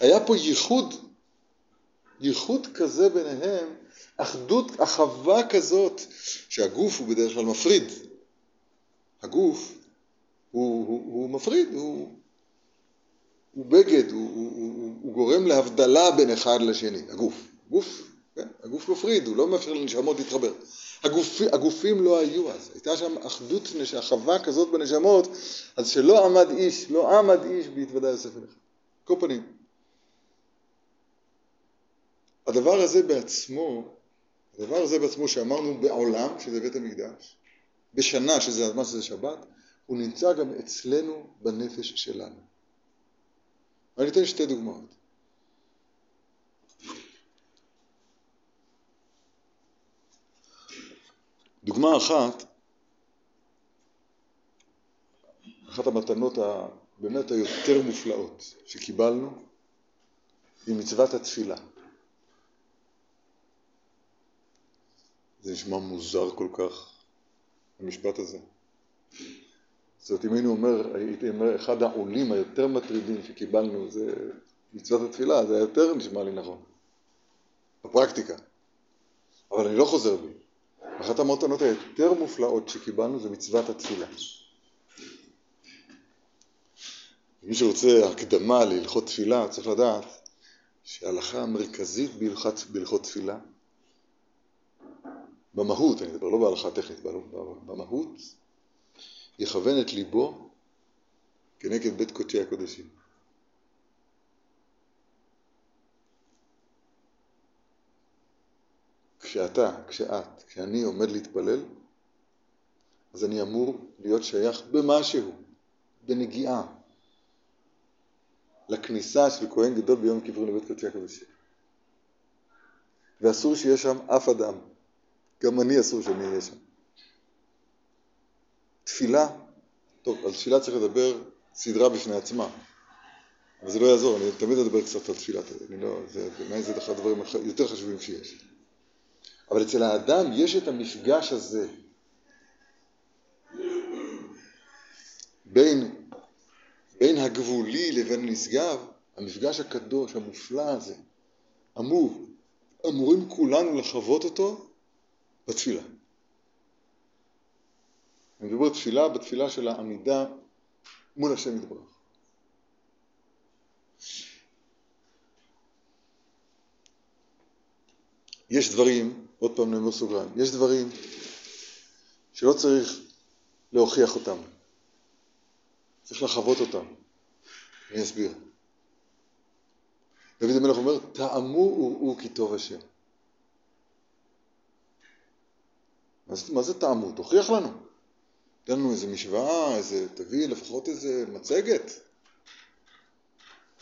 A: היה פה ייחוד, ייחוד כזה ביניהם, אחדות, אחווה כזאת, שהגוף הוא בדרך כלל מפריד. הגוף הוא, הוא, הוא מפריד, הוא, הוא בגד, הוא, הוא, הוא, הוא גורם להבדלה בין אחד לשני, הגוף. גוף, כן? הגוף מפריד, הוא לא מאפשר לנשמות להתחבר. הגופ, הגופים לא היו אז, הייתה שם אחדות, אחווה כזאת בנשמות, אז שלא עמד איש, לא עמד איש בהתוודע יוסף אליך. כל פנים. הדבר הזה בעצמו, הדבר הזה בעצמו שאמרנו בעולם, שזה בית המקדש, בשנה, שזה הזמן שזה שבת, הוא נמצא גם אצלנו בנפש שלנו. ואני אתן שתי דוגמאות. דוגמה אחת, אחת המתנות באמת היותר מופלאות שקיבלנו היא מצוות התפילה. זה נשמע מוזר כל כך, המשפט הזה. זאת אומרת, אם היינו אומר, הייתי אומר, אחד העולים היותר מטרידים שקיבלנו זה מצוות התפילה, זה היה יותר נשמע לי נכון, בפרקטיקה. אבל אני לא חוזר בי. אחת המתנות היותר מופלאות שקיבלנו זה מצוות התפילה. מי שרוצה הקדמה להלכות תפילה צריך לדעת שההלכה המרכזית בהלכות תפילה, במהות, אני מדבר לא בהלכה טכנית, במהות, יכוון את ליבו כנגד בית קודשי הקודשים. כשאתה, כשאת, כשאני עומד להתפלל, אז אני אמור להיות שייך במשהו, בנגיעה, לכניסה של כהן גדול ביום כיפור לבית קודשי הקודשים. ואסור שיהיה שם אף אדם. גם אני אסור שאני אהיה שם. תפילה, טוב, על תפילה צריך לדבר סדרה בפני עצמה, אבל זה לא יעזור, אני תמיד אדבר קצת על תפילה, אני לא, זה, בעיניי זה אחד הדברים יותר חשובים שיש. אבל אצל האדם יש את המפגש הזה בין, בין הגבולי לבין הנשגב, המפגש הקדוש, המופלא הזה, אמור, אמורים כולנו לחוות אותו בתפילה. אני מדבר תפילה בתפילה של העמידה מול השם יתברך. יש דברים, עוד פעם נאמר סוגריים, יש דברים שלא צריך להוכיח אותם, צריך לחוות אותם. אני אסביר. דוד המלך אומר, טעמו וראו כי טוב השם. מה זה טעמו? תוכיח לנו. תן לנו איזה משוואה, איזה, תביא לפחות איזה מצגת.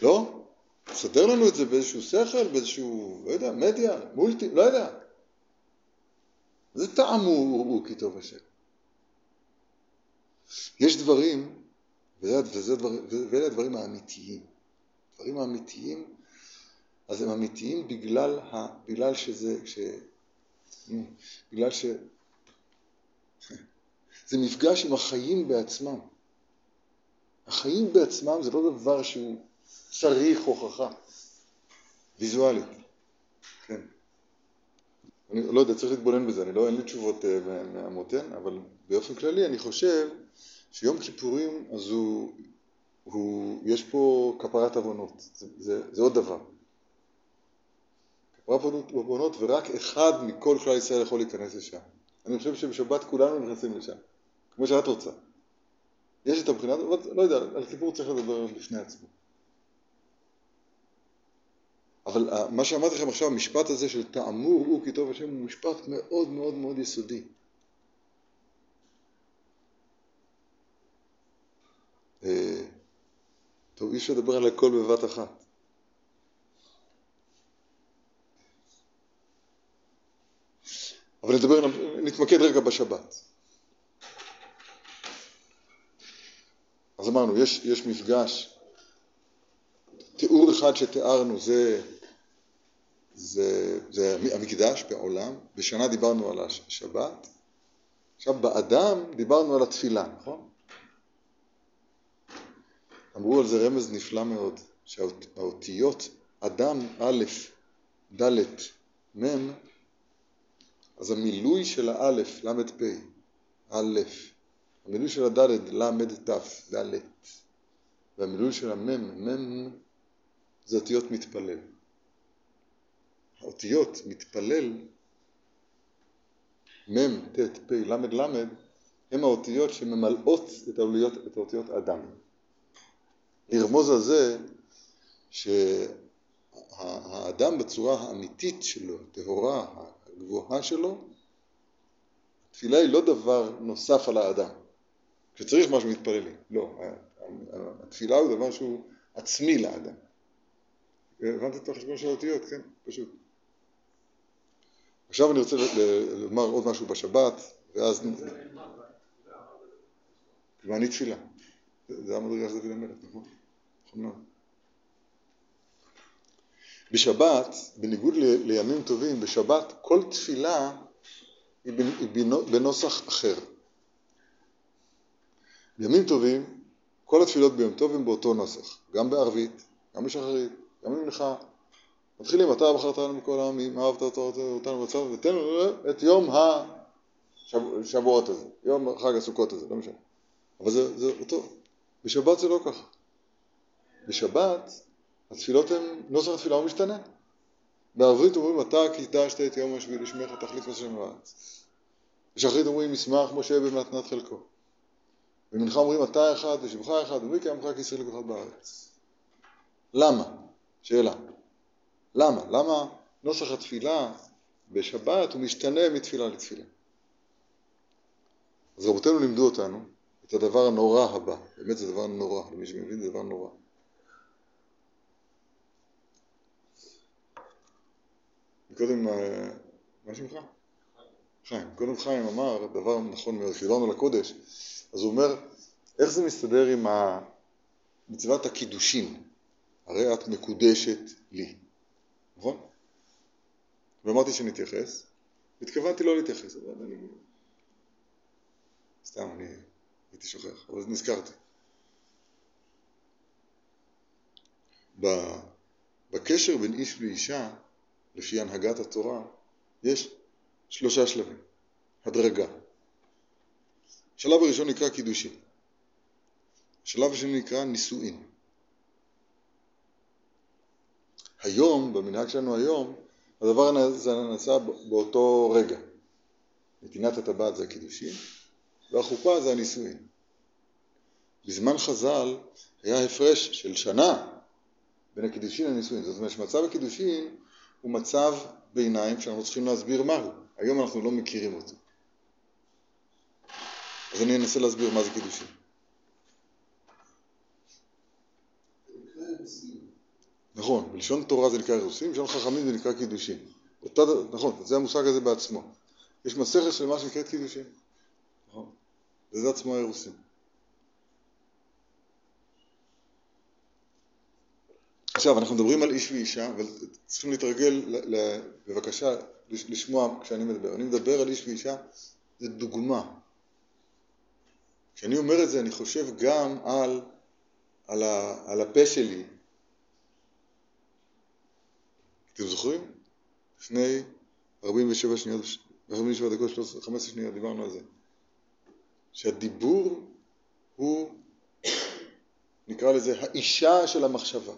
A: לא? תסדר לנו את זה באיזשהו שכל, באיזשהו, לא יודע, מדיה, מולטי, לא יודע. זה טעמו וראו כי טוב השם. יש דברים, וזה דבר, ואלה הדברים האמיתיים. הדברים האמיתיים, אז הם אמיתיים בגלל, ה, בגלל שזה, ש, בגלל ש... <laughs> זה מפגש עם החיים בעצמם. החיים בעצמם זה לא דבר שהוא צריך הוכחה ויזואלית. כן. אני לא יודע, צריך להתבונן בזה, אני לא, אין לי תשובות אה, מהמותן, אבל באופן כללי אני חושב שיום כיפורים אז הוא, הוא יש פה כפרת עוונות, זה, זה, זה עוד דבר. כפרת עוונות ורק אחד מכל כלל ישראל יכול להיכנס לשם. אני חושב שבשבת כולנו נכנסים לשם, כמו שאת רוצה. יש את הבחינה, לא יודע, על כיפור צריך לדבר בפני עצמו. אבל אה, מה שאמרתי לכם עכשיו, המשפט הזה של תאמור הוא כי טוב השם הוא משפט מאוד מאוד מאוד יסודי. אה, טוב, אי אפשר לדבר על הכל בבת אחת. אבל נדבר, נתמקד רגע בשבת. אז אמרנו, יש, יש מפגש, תיאור אחד שתיארנו זה זה, זה המקדש בעולם, בשנה דיברנו על השבת, עכשיו באדם דיברנו על התפילה, נכון? אמרו על זה רמז נפלא מאוד, שהאותיות אדם א', ד', מ', אז המילוי של האלף, ל' פ', א', המילוי של הד', ל' ת', ד', והמילוי של המ', מ', זה אותיות מתפלל. האותיות מתפלל, מ', ט', פ', ל', ל', הם האותיות שממלאות את האותיות, את האותיות אדם. לרמוז על זה שהאדם בצורה האמיתית שלו, הטהורה, הגבוהה שלו, התפילה היא לא דבר נוסף על האדם. כשצריך משהו מתפללים, לא. התפילה הוא דבר שהוא עצמי לאדם. הבנת את החשבון של האותיות, כן? פשוט. עכשיו אני רוצה לומר עוד משהו בשבת, ואז... ואני תפילה. זה המדרגה של דוד המלך, נכון? נכון מאוד. בשבת, בניגוד לימים טובים, בשבת כל תפילה היא בנוסח אחר. בימים טובים, כל התפילות ביום טוב הן באותו נוסח, גם בערבית, גם בשחרית, גם במנחה, מתחילים, אתה בחרת לנו מכל העמים, אהבת אותנו בצו, ותן את יום השבועות הזה, יום חג הסוכות הזה, לא משנה. אבל זה, זה אותו. בשבת זה לא ככה. בשבת התפילות הן, נוסח התפילה הוא משתנה. בערבית אומרים, אתה קידשת את יום השביעי לשמך תחליף השם בארץ. בשחרית אומרים, ישמח משה במתנת חלקו. במנחה אומרים אתה אחד ושבך אחד ומי קיים לך כישראל לכוחת בארץ. למה? שאלה. למה? למה נוסח התפילה בשבת הוא משתנה מתפילה לתפילה? אז רבותינו לימדו אותנו את הדבר הנורא הבא, באמת זה דבר נורא, למי שמבין זה דבר נורא. קודם, אה, מה שמך? חיים. קודם חיים אמר דבר נכון מאוד, כשדיברנו לקודש, אז הוא אומר, איך זה מסתדר עם מצוות הקידושין? הרי את מקודשת לי, נכון? ואמרתי שנתייחס, התכוונתי לא להתייחס, אבל אני... סתם, אני הייתי שוכח, אבל נזכרתי. בקשר בין איש ואישה, לפי הנהגת התורה, יש שלושה שלבים, הדרגה. השלב הראשון נקרא קידושין. השלב השני נקרא נישואין. היום, במנהג שלנו היום, הדבר הזה נעשה באותו רגע. נתינת הטבעת זה הקידושין, והחופה זה הנישואין. בזמן חז"ל היה הפרש של שנה בין הקידושין לנישואין. זאת אומרת שמצב הקידושין הוא מצב ביניים שאנחנו צריכים להסביר מהו. היום אנחנו לא מכירים אותו. אז אני אנסה להסביר מה זה קידושין. נכון, בלשון תורה זה נקרא אירוסין, בלשון חכמים זה נקרא קידושין. אותה, נכון, זה המושג הזה בעצמו. יש מסכת שלמה שנקראת קידושין. נכון, וזה עצמו האירוסין. עכשיו, אנחנו מדברים על איש ואישה, אבל צריכים להתרגל, בבקשה, לשמוע כשאני מדבר. אני מדבר על איש ואישה, זה דוגמה. כשאני אומר את זה, אני חושב גם על, על, ה, על הפה שלי. אתם זוכרים? לפני 47 שניות, 47 דקות, 13, 15 שניות, דיברנו על זה. שהדיבור הוא, נקרא לזה, האישה של המחשבה.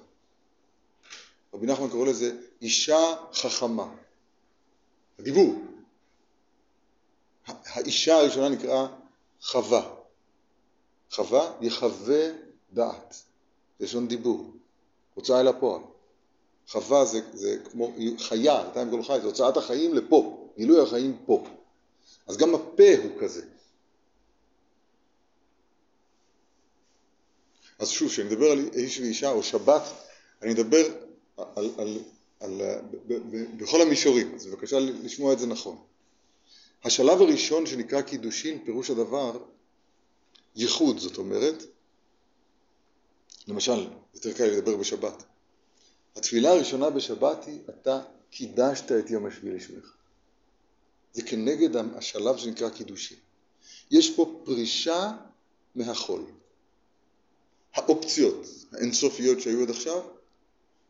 A: רבי נחמן קורא לזה אישה חכמה. הדיבור. האישה הראשונה נקרא חווה. חווה יחווה דעת. לשון דיבור. הוצאה אל הפועל. חווה זה, זה כמו חיה, עם כל חי, זה הוצאת החיים לפה, גילוי החיים פה. אז גם הפה הוא כזה. אז שוב, כשאני מדבר על איש ואישה או שבת, אני מדבר על, על, על, ב, ב, ב, בכל המישורים, אז בבקשה לשמוע את זה נכון. השלב הראשון שנקרא קידושין, פירוש הדבר ייחוד, זאת אומרת, למשל, יותר קל לדבר בשבת. התפילה הראשונה בשבת היא, אתה קידשת את יום השביעי לשמך. זה כנגד השלב שנקרא קידושין. יש פה פרישה מהחול. האופציות האינסופיות שהיו עד עכשיו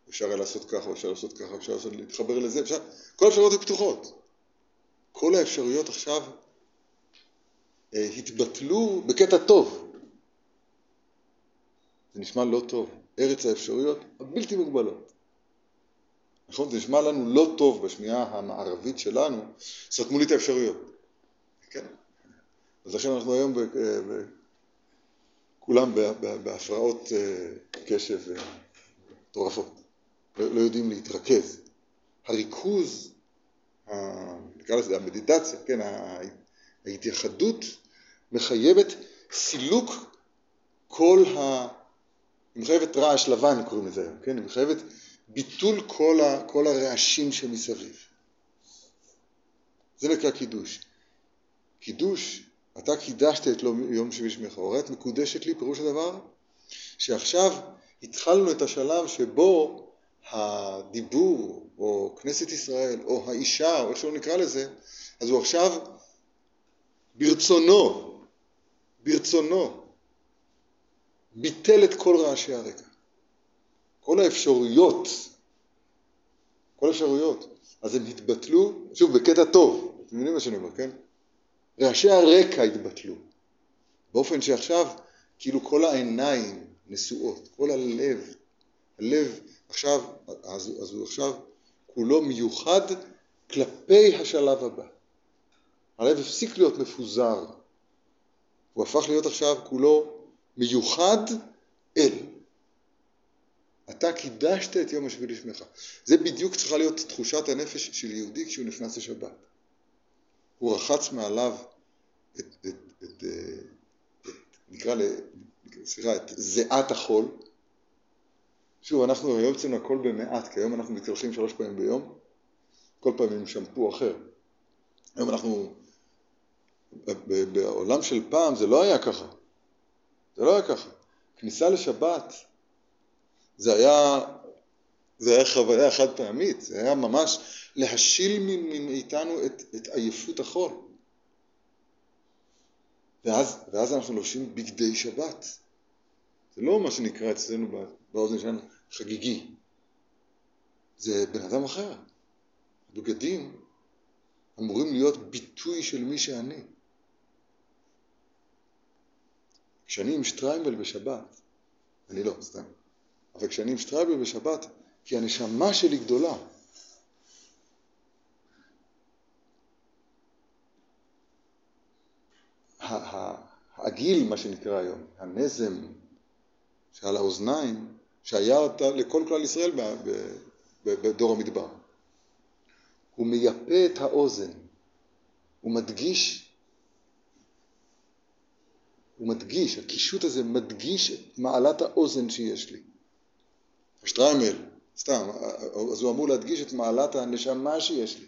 A: אפשר היה לעשות ככה, אפשר לעשות ככה, אפשר לעשות, להתחבר לזה, אפשר, כל האפשרויות היו פתוחות. כל האפשרויות עכשיו אה, התבטלו בקטע טוב. זה נשמע לא טוב. ארץ האפשרויות הבלתי מוגבלות. נכון? זה נשמע לנו לא טוב בשמיעה המערבית שלנו, סתמו לי את האפשרויות. כן. אז לכן אנחנו היום ב, ב, ב, כולם בהפרעות אה, קשב אה, מטורפות. לא, לא יודעים להתרכז. הריכוז, נקרא לזה המדיטציה, כן, ההתייחדות מחייבת סילוק כל ה... היא מחייבת רעש לבן קוראים לזה היום, כן? היא מחייבת ביטול כל, ה... כל הרעשים שמסביב. זה נקרא קידוש. קידוש, אתה קידשת את יום שבשמך, הרי את מקודשת לי, פירוש הדבר שעכשיו התחלנו את השלב שבו הדיבור, או כנסת ישראל, או האישה, או איך שלא נקרא לזה, אז הוא עכשיו ברצונו, ברצונו, ביטל את כל רעשי הרקע. כל האפשרויות, כל האפשרויות, אז הם התבטלו, שוב, בקטע טוב, אתם מבינים מה שאני אומר, כן? רעשי הרקע התבטלו, באופן שעכשיו כאילו כל העיניים נשואות, כל הלב, הלב עכשיו, אז, אז הוא עכשיו כולו מיוחד כלפי השלב הבא. הלב הפסיק להיות מפוזר, הוא הפך להיות עכשיו כולו מיוחד אל. אתה קידשת את יום השביעי לשמך. זה בדיוק צריכה להיות תחושת הנפש של יהודי כשהוא נכנס לשבת. הוא רחץ מעליו את, את, את, את, את נקרא ל... סליחה, את זיעת החול. שוב, אנחנו היום אצלנו הכל במעט, כי היום אנחנו מתקלחים שלוש פעמים ביום, כל פעם עם שמפו אחר. היום אנחנו, בעולם של פעם זה לא היה ככה. זה לא היה ככה. כניסה לשבת זה היה, זה היה חוויה חד פעמית, זה היה ממש להשיל מאיתנו את, את עייפות החול. ואז, ואז אנחנו לובשים בגדי שבת. זה לא מה שנקרא אצלנו באוזן שלנו חגיגי. זה בן אדם אחר. הבגדים אמורים להיות ביטוי של מי שאני. כשאני עם שטריימל בשבת, אני לא, סתם, אבל כשאני עם שטריימל בשבת, כי הנשמה שלי גדולה. העגיל, מה שנקרא היום, הנזם שעל האוזניים, שהיה לכל כלל ישראל בדור המדבר. הוא מייפה את האוזן, הוא מדגיש, הוא מדגיש, הקישוט הזה מדגיש את מעלת האוזן שיש לי. השטריימל, סתם, אז הוא אמור להדגיש את מעלת הנשמה שיש לי.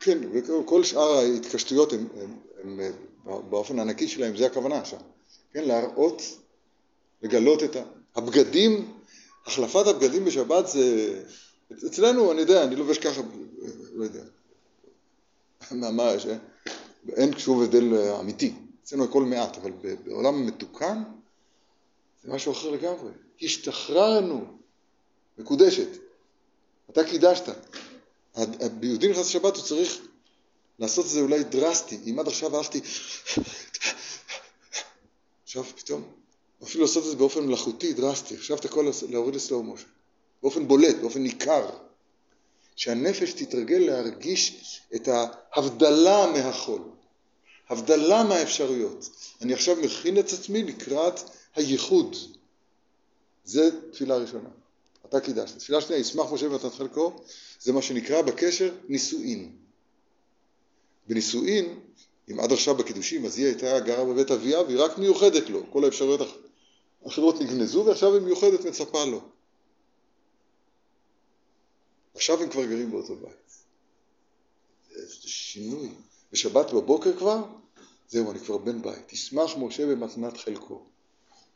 A: כן, וכל שאר ההתקשטויות הם, הם, הם, באופן הנקי שלהם, זה הכוונה שם. כן, להראות, לגלות את הבגדים, החלפת הבגדים בשבת זה, אצלנו, אני יודע, אני לובש ככה, לא יודע, מה, אין שום הבדל אמיתי, אצלנו הכל מעט, אבל בעולם מתוקן זה משהו אחר לגמרי. השתחררנו, מקודשת, אתה קידשת. ביהודי נכנס לשבת הוא צריך לעשות את זה אולי דרסטי. אם עד עכשיו הלכתי... עכשיו פתאום, אפילו לעשות את זה באופן מלאכותי, דרסטי. עכשיו אתה יכול להוריד לסלואו מושן. באופן בולט, באופן ניכר. שהנפש תתרגל להרגיש את ההבדלה מהחול. הבדלה מהאפשרויות. אני עכשיו מכין את עצמי לקראת הייחוד. זה תפילה ראשונה. אתה קידשת. תפילה שנייה, ישמח משה ונתן חלקו, זה מה שנקרא בקשר נישואין. בנישואין, אם עד עכשיו בקידושים, אז היא הייתה גרה בבית אביה והיא רק מיוחדת לו, כל האפשרויות האחרות נגנזו ועכשיו היא מיוחדת מצפה לו. עכשיו הם כבר גרים באותו בית. זה שינוי. בשבת בבוקר כבר, זהו, אני כבר בן בית. תשמח משה במתנת חלקו.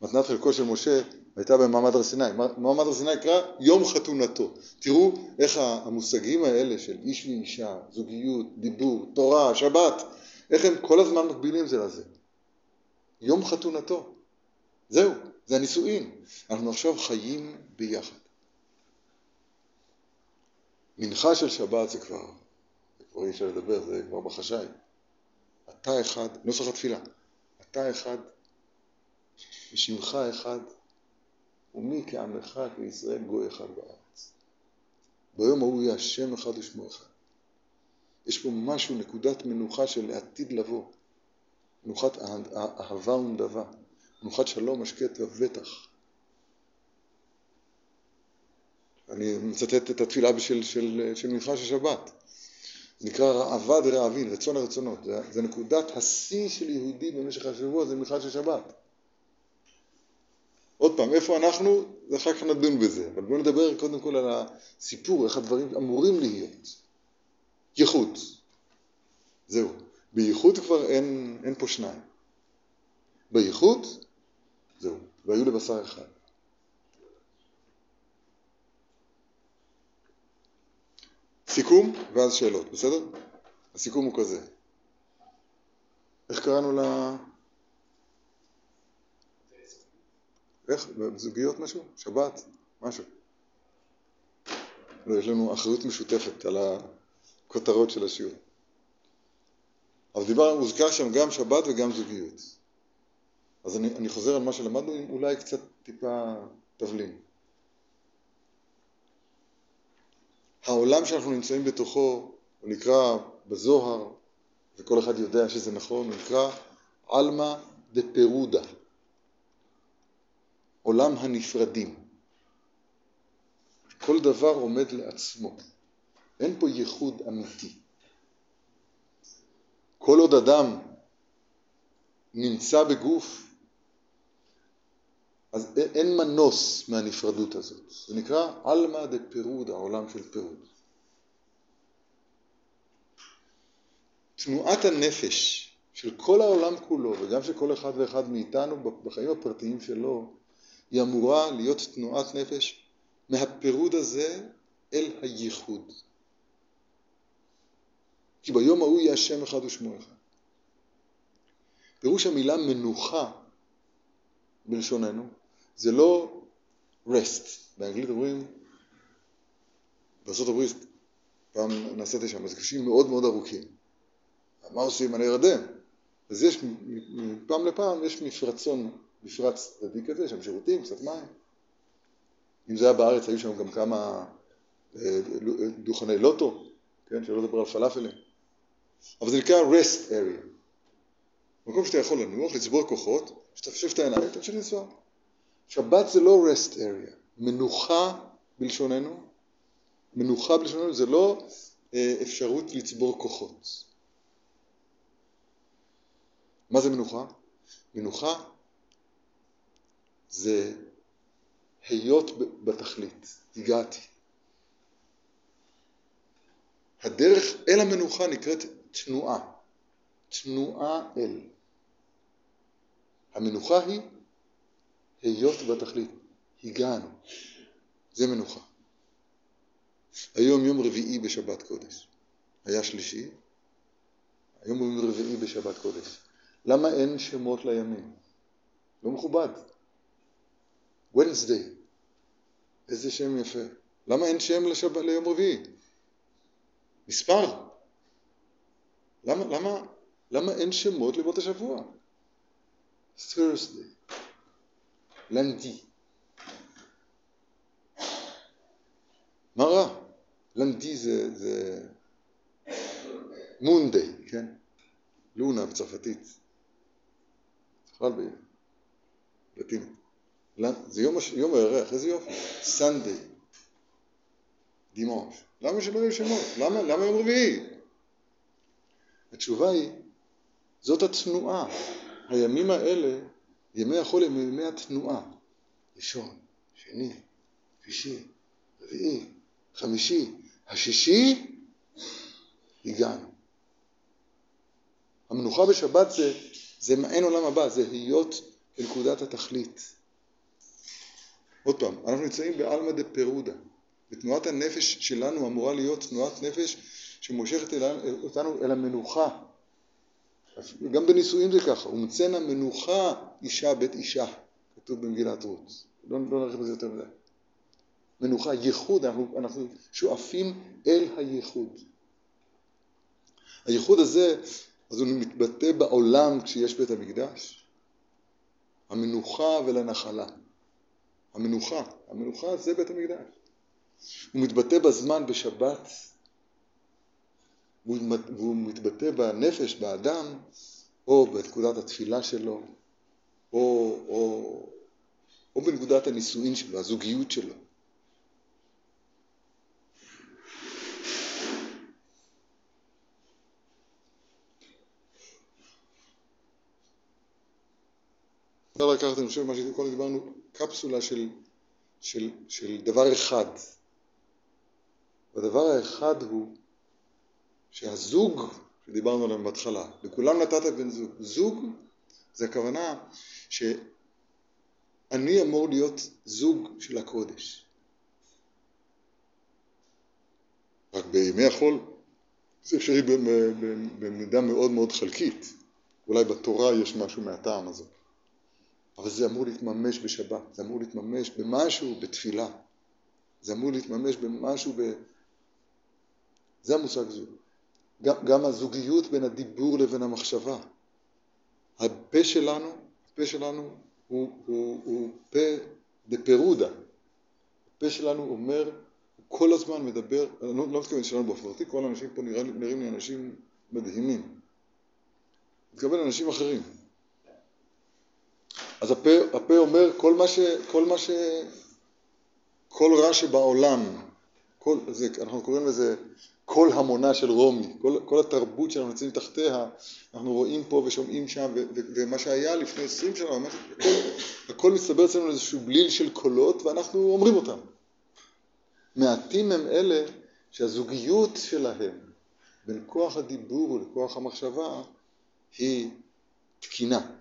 A: מתנת חלקו של משה הייתה במעמד הר סיני. מעמד הר סיני נקרא יום חתונתו. תראו איך המושגים האלה של איש ואישה, זוגיות, דיבור, תורה, שבת, איך הם כל הזמן מקבילים זה לזה. יום חתונתו. זהו, זה הנישואין. אנחנו עכשיו חיים ביחד. מנחה של שבת זה כבר, זה כבר אי אפשר לדבר, זה כבר בחשאי. אתה אחד, נוסח התפילה, אתה אחד ושמך אחד, ומי כעמך כישראל גוי אחד בארץ. ביום ההוא יהיה השם אחד ושמו אחד. יש פה משהו, נקודת מנוחה של העתיד לבוא. מנוחת אהבה ונדבה, מנוחת שלום השקט ובטח. אני מצטט את התפילה של, של, של מנחה של שבת. נקרא ראווה דרעבין, רצון הרצונות. זה, זה נקודת השיא של יהודי במשך השבוע, זה מנחה של שבת. עוד פעם, איפה אנחנו, אחר כך נדון בזה, אבל בואו נדבר קודם כל על הסיפור, איך הדברים אמורים להיות. ייחוד. זהו. בייחוד כבר אין, אין פה שניים. בייחוד, זהו. והיו לבשר אחד. סיכום ואז שאלות, בסדר? הסיכום הוא כזה. איך קראנו ל... איך? בזוגיות משהו? שבת? משהו. לא, יש לנו אחריות משותפת על הכותרות של השיעור. אבל דיבר, הוזכר שם גם שבת וגם זוגיות. אז אני, אני חוזר על מה שלמדנו, עם אולי קצת טיפה תבלין. העולם שאנחנו נמצאים בתוכו, הוא נקרא בזוהר וכל אחד יודע שזה נכון, הוא נקרא עלמא דה פירודה, עולם הנפרדים. כל דבר עומד לעצמו, אין פה ייחוד אמיתי. כל עוד אדם נמצא בגוף, אז אין מנוס מהנפרדות הזאת. זה נקרא עלמא דה פירוד, העולם של פירוד. תנועת הנפש של כל העולם כולו, וגם של כל אחד ואחד מאיתנו בחיים הפרטיים שלו, היא אמורה להיות תנועת נפש מהפירוד הזה אל הייחוד. כי ביום ההוא יהיה השם אחד ושמו אחד. פירוש המילה מנוחה בלשוננו זה לא rest, באנגלית אומרים, בארצות הברית פעם נסעתי שם, כבישים מאוד מאוד ארוכים. מה עושים? אני ארדם. אז יש, מפעם לפעם יש מפרצון, מפרץ צדדי כזה, שם שירותים, קצת מים. אם זה היה בארץ, היו שם גם כמה אה, דוכני לוטו, כן, שלא לדבר על פלאפלים. אבל זה נקרא rest area. מקום שאתה יכול לנוח, לצבור כוחות, שאתה חושב את העיניים, תמשיך לנסוע. שבת זה לא rest area, מנוחה בלשוננו, מנוחה בלשוננו זה לא אה, אפשרות לצבור כוחות. מה זה מנוחה? מנוחה זה היות בתכלית, הגעתי. הדרך אל המנוחה נקראת תנועה, תנועה אל. המנוחה היא היות בתכלית, הגענו, זה מנוחה. היום יום רביעי בשבת קודש, היה שלישי, היום יום רביעי בשבת קודש. למה אין שמות לימים? לא מכובד. Wednesday, איזה שם יפה. למה אין שם לשב... ליום רביעי? מספר. למה, למה, למה אין שמות לימות השבוע? Thursday, לנדי. מה רע? לנדי זה, זה מונדי, כן? לונה בצרפתית. בכלל בלטינית. זה יום, יום הירח, איזה יופי. סנדיי, דימוש. למה שלא יהיו שמות? למה, למה יום רביעי? התשובה היא, זאת התנועה. הימים האלה, ימי החול הם ימי התנועה. ראשון, שני, שלישי, רביעי, חמישי, השישי, הגענו. המנוחה בשבת זה, זה מעין עולם הבא, זה להיות בנקודת התכלית. עוד פעם, אנחנו נמצאים בעלמא דה פירודה, ותנועת הנפש שלנו אמורה להיות תנועת נפש שמושכת אותנו אל המנוחה. גם בנישואים זה ככה, ומצאנה מנוחה אישה בית אישה, כתוב במגילת רות. לא, לא נרחיב בזה יותר מדי. מנוחה, ייחוד, אנחנו, אנחנו שואפים אל הייחוד. הייחוד הזה, אז הוא מתבטא בעולם כשיש בית המקדש. המנוחה ולנחלה. המנוחה, המנוחה זה בית המקדש. הוא מתבטא בזמן בשבת, והוא מתבטא בנפש, באדם, או בנקודת התפילה שלו, או, או, או בנקודת הנישואין שלו, הזוגיות שלו. אפשר לקחת, אני חושב, מה שקודם דיברנו, קפסולה של, של, של דבר אחד. והדבר האחד הוא שהזוג שדיברנו עליו בהתחלה, לכולם נתת בן זוג. זוג זה הכוונה שאני אמור להיות זוג של הקודש. רק בימי החול זה אפשרי במידה מאוד מאוד חלקית. אולי בתורה יש משהו מהטעם הזה. אבל זה אמור להתממש בשבת, זה אמור להתממש במשהו בתפילה, זה אמור להתממש במשהו ב... זה המושג זוג. גם, גם הזוגיות בין הדיבור לבין המחשבה. הפה שלנו, הפה שלנו הוא, הוא, הוא פה דפירודה. הפה שלנו אומר, הוא כל הזמן מדבר, אני לא, לא מתכוון שלנו באופן פרטי, כל האנשים פה נראים, נראים לי אנשים מדהימים. מתכוון לאנשים אחרים. אז הפה, הפה אומר כל מה ש... כל מה ש... כל רע שבעולם, כל, זה, אנחנו קוראים לזה כל המונה של רומי, כל, כל התרבות שאנחנו נמצאים תחתיה, אנחנו רואים פה ושומעים שם, ו, ו, ומה שהיה לפני עשרים שנה, ממש, הכל, הכל מסתבר אצלנו לאיזשהו בליל של קולות ואנחנו אומרים אותם. מעטים הם אלה שהזוגיות שלהם בין כוח הדיבור לכוח המחשבה היא תקינה.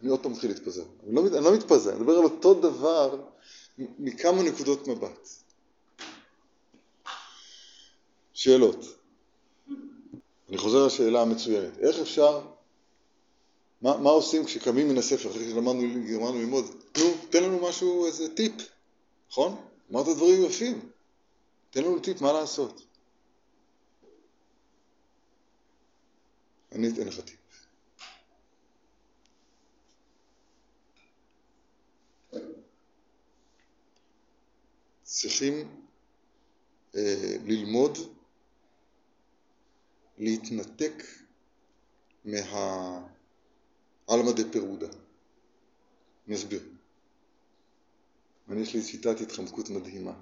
A: אני עוד פעם מתחיל להתפזר. אני לא, אני לא מתפזר, אני מדבר על אותו דבר מכמה נקודות מבט. שאלות. אני חוזר לשאלה המצוינת. איך אפשר, מה, מה עושים כשקמים מן הספר, אחרי שגמרנו ללמוד? נו, תן לנו משהו, איזה טיפ, נכון? אמרת דברים יפים. תן לנו טיפ מה לעשות. אני אתן לך טיפ. צריכים אה, ללמוד להתנתק מהעלמא דה פירודה. אני אסביר. אני יש לי שיטת התחמקות מדהימה.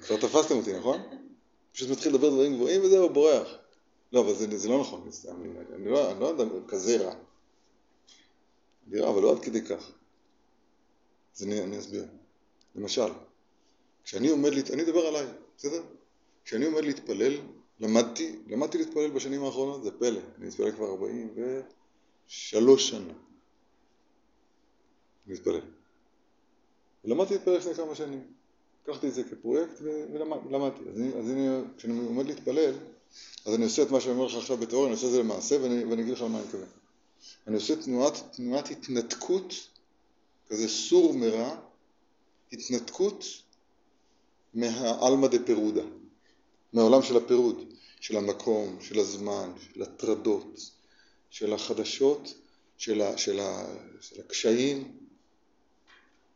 A: כבר תפסתם אותי, נכון? פשוט מתחיל לדבר דברים גבוהים וזהו, בורח. לא, אבל זה, זה לא נכון, אני, אני, לא, אני לא אדם כזה רע. אני רע, אבל לא עד כדי כך. אז אני, אני אסביר. למשל, כשאני עומד. אני אדבר עליי, בסדר? כשאני עומד להתפלל, למדתי, למדתי להתפלל בשנים האחרונות, זה פלא, אני מתפלל כבר 43 שנה. אני מתפלל. ולמדתי להתפלל לפני כמה שנים. לקחתי את זה כפרויקט ולמדתי. אז, אני, אז אני, כשאני עומד להתפלל, אז אני עושה את מה שאני אומר לך עכשיו בתיאוריה, אני עושה את זה למעשה ואני, ואני אגיד לך למה אני מתכוון. אני עושה תנועת, תנועת התנתקות, כזה סור מרע, התנתקות מהעלמא דה פירודה, מהעולם של הפירוד, של המקום, של הזמן, של הטרדות, של החדשות, של, ה, של, ה, של הקשיים.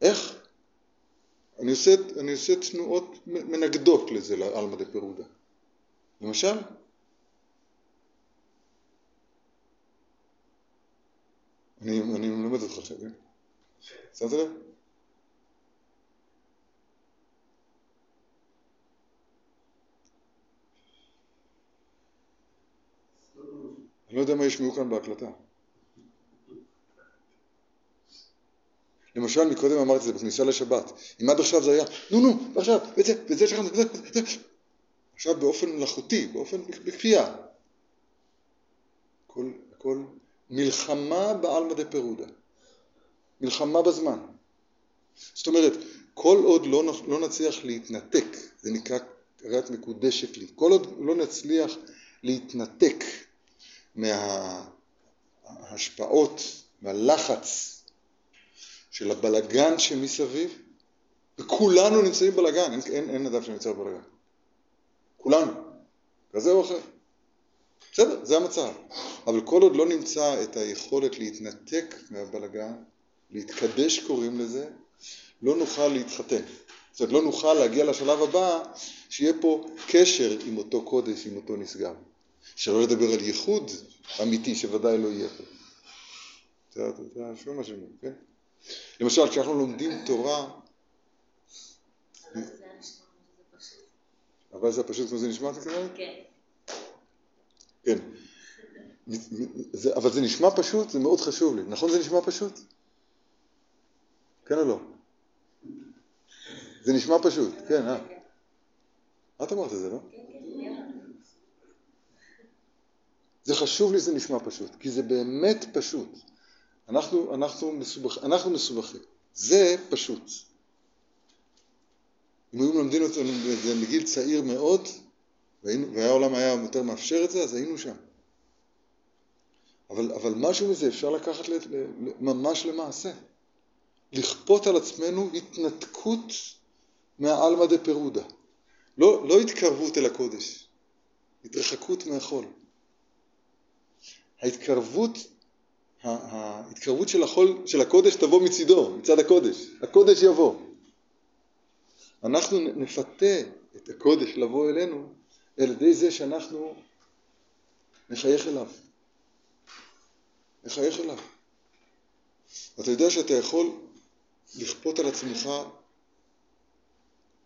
A: איך? אני עושה, אני עושה תנועות מנגדות לזה, לעלמא דה פירודה. למשל, אני, אני מלמד אותך עכשיו, כן? שמת לב? אני לא יודע מה ישמעו כאן בהקלטה. למשל, מקודם אמרתי את זה בכניסה לשבת. אם עד עכשיו זה היה, נו נו, ועכשיו, וזה, וזה שכחנו, וזה, וזה, עכשיו באופן מלאכותי, באופן בכפייה. הכל, הכל מלחמה בעלמא דה פירודה. מלחמה בזמן. זאת אומרת, כל עוד לא, לא נצליח להתנתק, זה נקרא קריאת מקודשת לי, כל עוד לא נצליח להתנתק מההשפעות, מהלחץ של הבלגן שמסביב, וכולנו נמצאים בבלגן, אין, אין, אין אדם שנמצא בבלגן. כולנו, כזה או אחר. בסדר, זה המצב. אבל כל עוד לא נמצא את היכולת להתנתק מהבלגן, להתקדש קוראים לזה, לא נוכל להתחתן. זאת אומרת, לא נוכל להגיע לשלב הבא שיהיה פה קשר עם אותו קודש, עם אותו נשגב. שלא לדבר על ייחוד אמיתי שוודאי לא יהיה פה. זה מה שאומרים, כן? למשל, כשאנחנו לומדים תורה... אבל זה פשוט כמו זה נשמע, אתה מתכוונת? כן. כן. אבל זה נשמע פשוט, זה מאוד חשוב לי. נכון זה נשמע פשוט? כן או לא? זה נשמע פשוט, כן, אה? את אמרת את זה, לא? כן, כן. זה חשוב לי, זה נשמע פשוט, כי זה באמת פשוט. אנחנו, אנחנו, מסובכ, אנחנו מסובכים. זה פשוט. אם היו מלמדים אותנו מגיל צעיר מאוד, והעולם היה יותר מאפשר את זה, אז היינו שם. אבל, אבל משהו מזה אפשר לקחת ל, ל, ממש למעשה. לכפות על עצמנו התנתקות מהעלמא דה פירודה. לא, לא התקרבות אל הקודש, התרחקות מהחול. ההתקרבות, ההתקרבות של, החול, של הקודש תבוא מצידו, מצד הקודש. הקודש יבוא. אנחנו נפתה את הקודש לבוא אלינו על ידי זה שאנחנו נחייך אליו. נחייך אליו. אתה יודע שאתה יכול לכפות על עצמך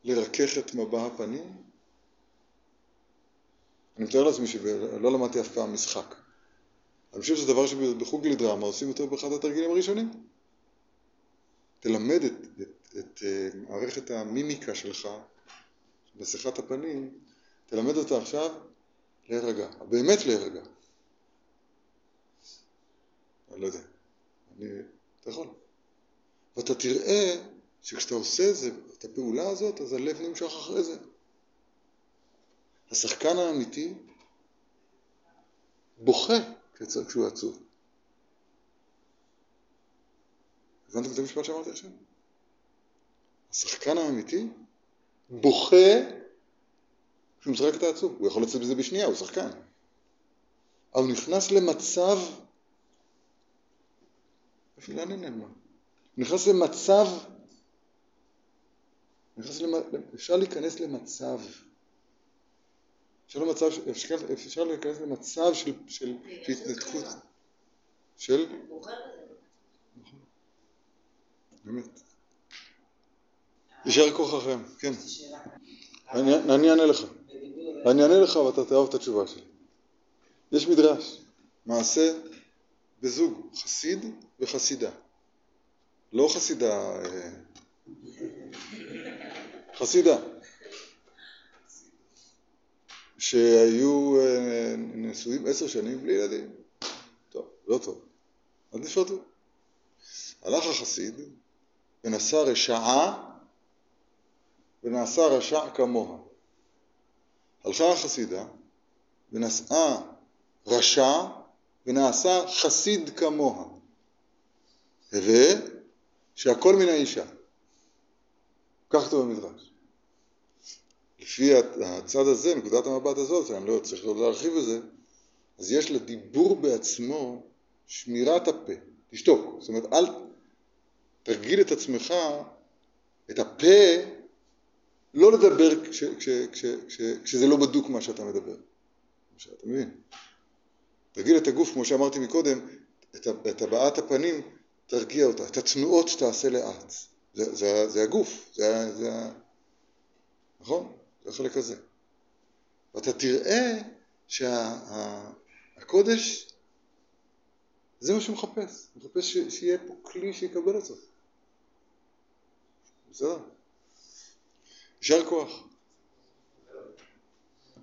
A: לרכך את מבע הפנים? אני מתאר לעצמי שלא למדתי אף פעם משחק. אני חושב שזה דבר שבחוג לדרמה עושים אותו באחד התרגילים הראשונים. תלמד את, את, את, את מערכת המימיקה שלך, בשיחת הפנים, תלמד אותה עכשיו להירגע, באמת להירגע. אני לא יודע, אני, אתה יכול. ואתה תראה שכשאתה עושה זה, את הפעולה הזאת, אז הלב נמשך אחרי זה. השחקן האמיתי בוכה כשהוא עצוב. הבנתם את המשפט שאמרתי עכשיו? השחקן האמיתי בוכה כשהוא משחק את העצוב. הוא יכול לצאת בזה בשנייה, הוא שחקן. אבל הוא נכנס למצב... איפה לאן אין מה? הוא נכנס למצב... נכנס למ... אפשר להיכנס למצב. אפשר, למצב, אפשר, אפשר להיכנס למצב של, של, של התנתקות. של? נכון. באמת. יישאר כוחכם, כן. אני אענה לך. אני אענה לך ואתה תאהב את התשובה שלי. יש מדרש, מעשה בזוג, חסיד וחסידה. לא חסידה, אה, חסידה. שהיו אה, נשואים עשר שנים בלי ילדים. טוב, לא טוב. אז נפרדו. הלך החסיד ונשא רשעה ונעשה רשע כמוה. הלכה החסידה ונשאה רשע ונעשה חסיד כמוה. הווה שהכל מן האישה. כך כתוב במדרש. לפי הצד הזה, נקודת המבט הזאת, אני לא צריך לא להרחיב בזה, אז יש לדיבור בעצמו שמירת הפה, תשתוק, זאת אומרת אל תרגיל את עצמך, את הפה, לא לדבר כש, כש, כש, כש, כשזה לא בדוק מה שאתה מדבר, אתה מבין? תרגיל את הגוף, כמו שאמרתי מקודם, את, את הבעת הפנים, תרגיע אותה, את התנועות שתעשה לאט, זה, זה, זה הגוף, זה, זה, נכון? זה החלק הזה. ואתה תראה שהקודש, שה, זה מה שהוא מחפש. הוא מחפש ש, שיהיה פה כלי שיקבל את זה. בסדר? יישר כוח.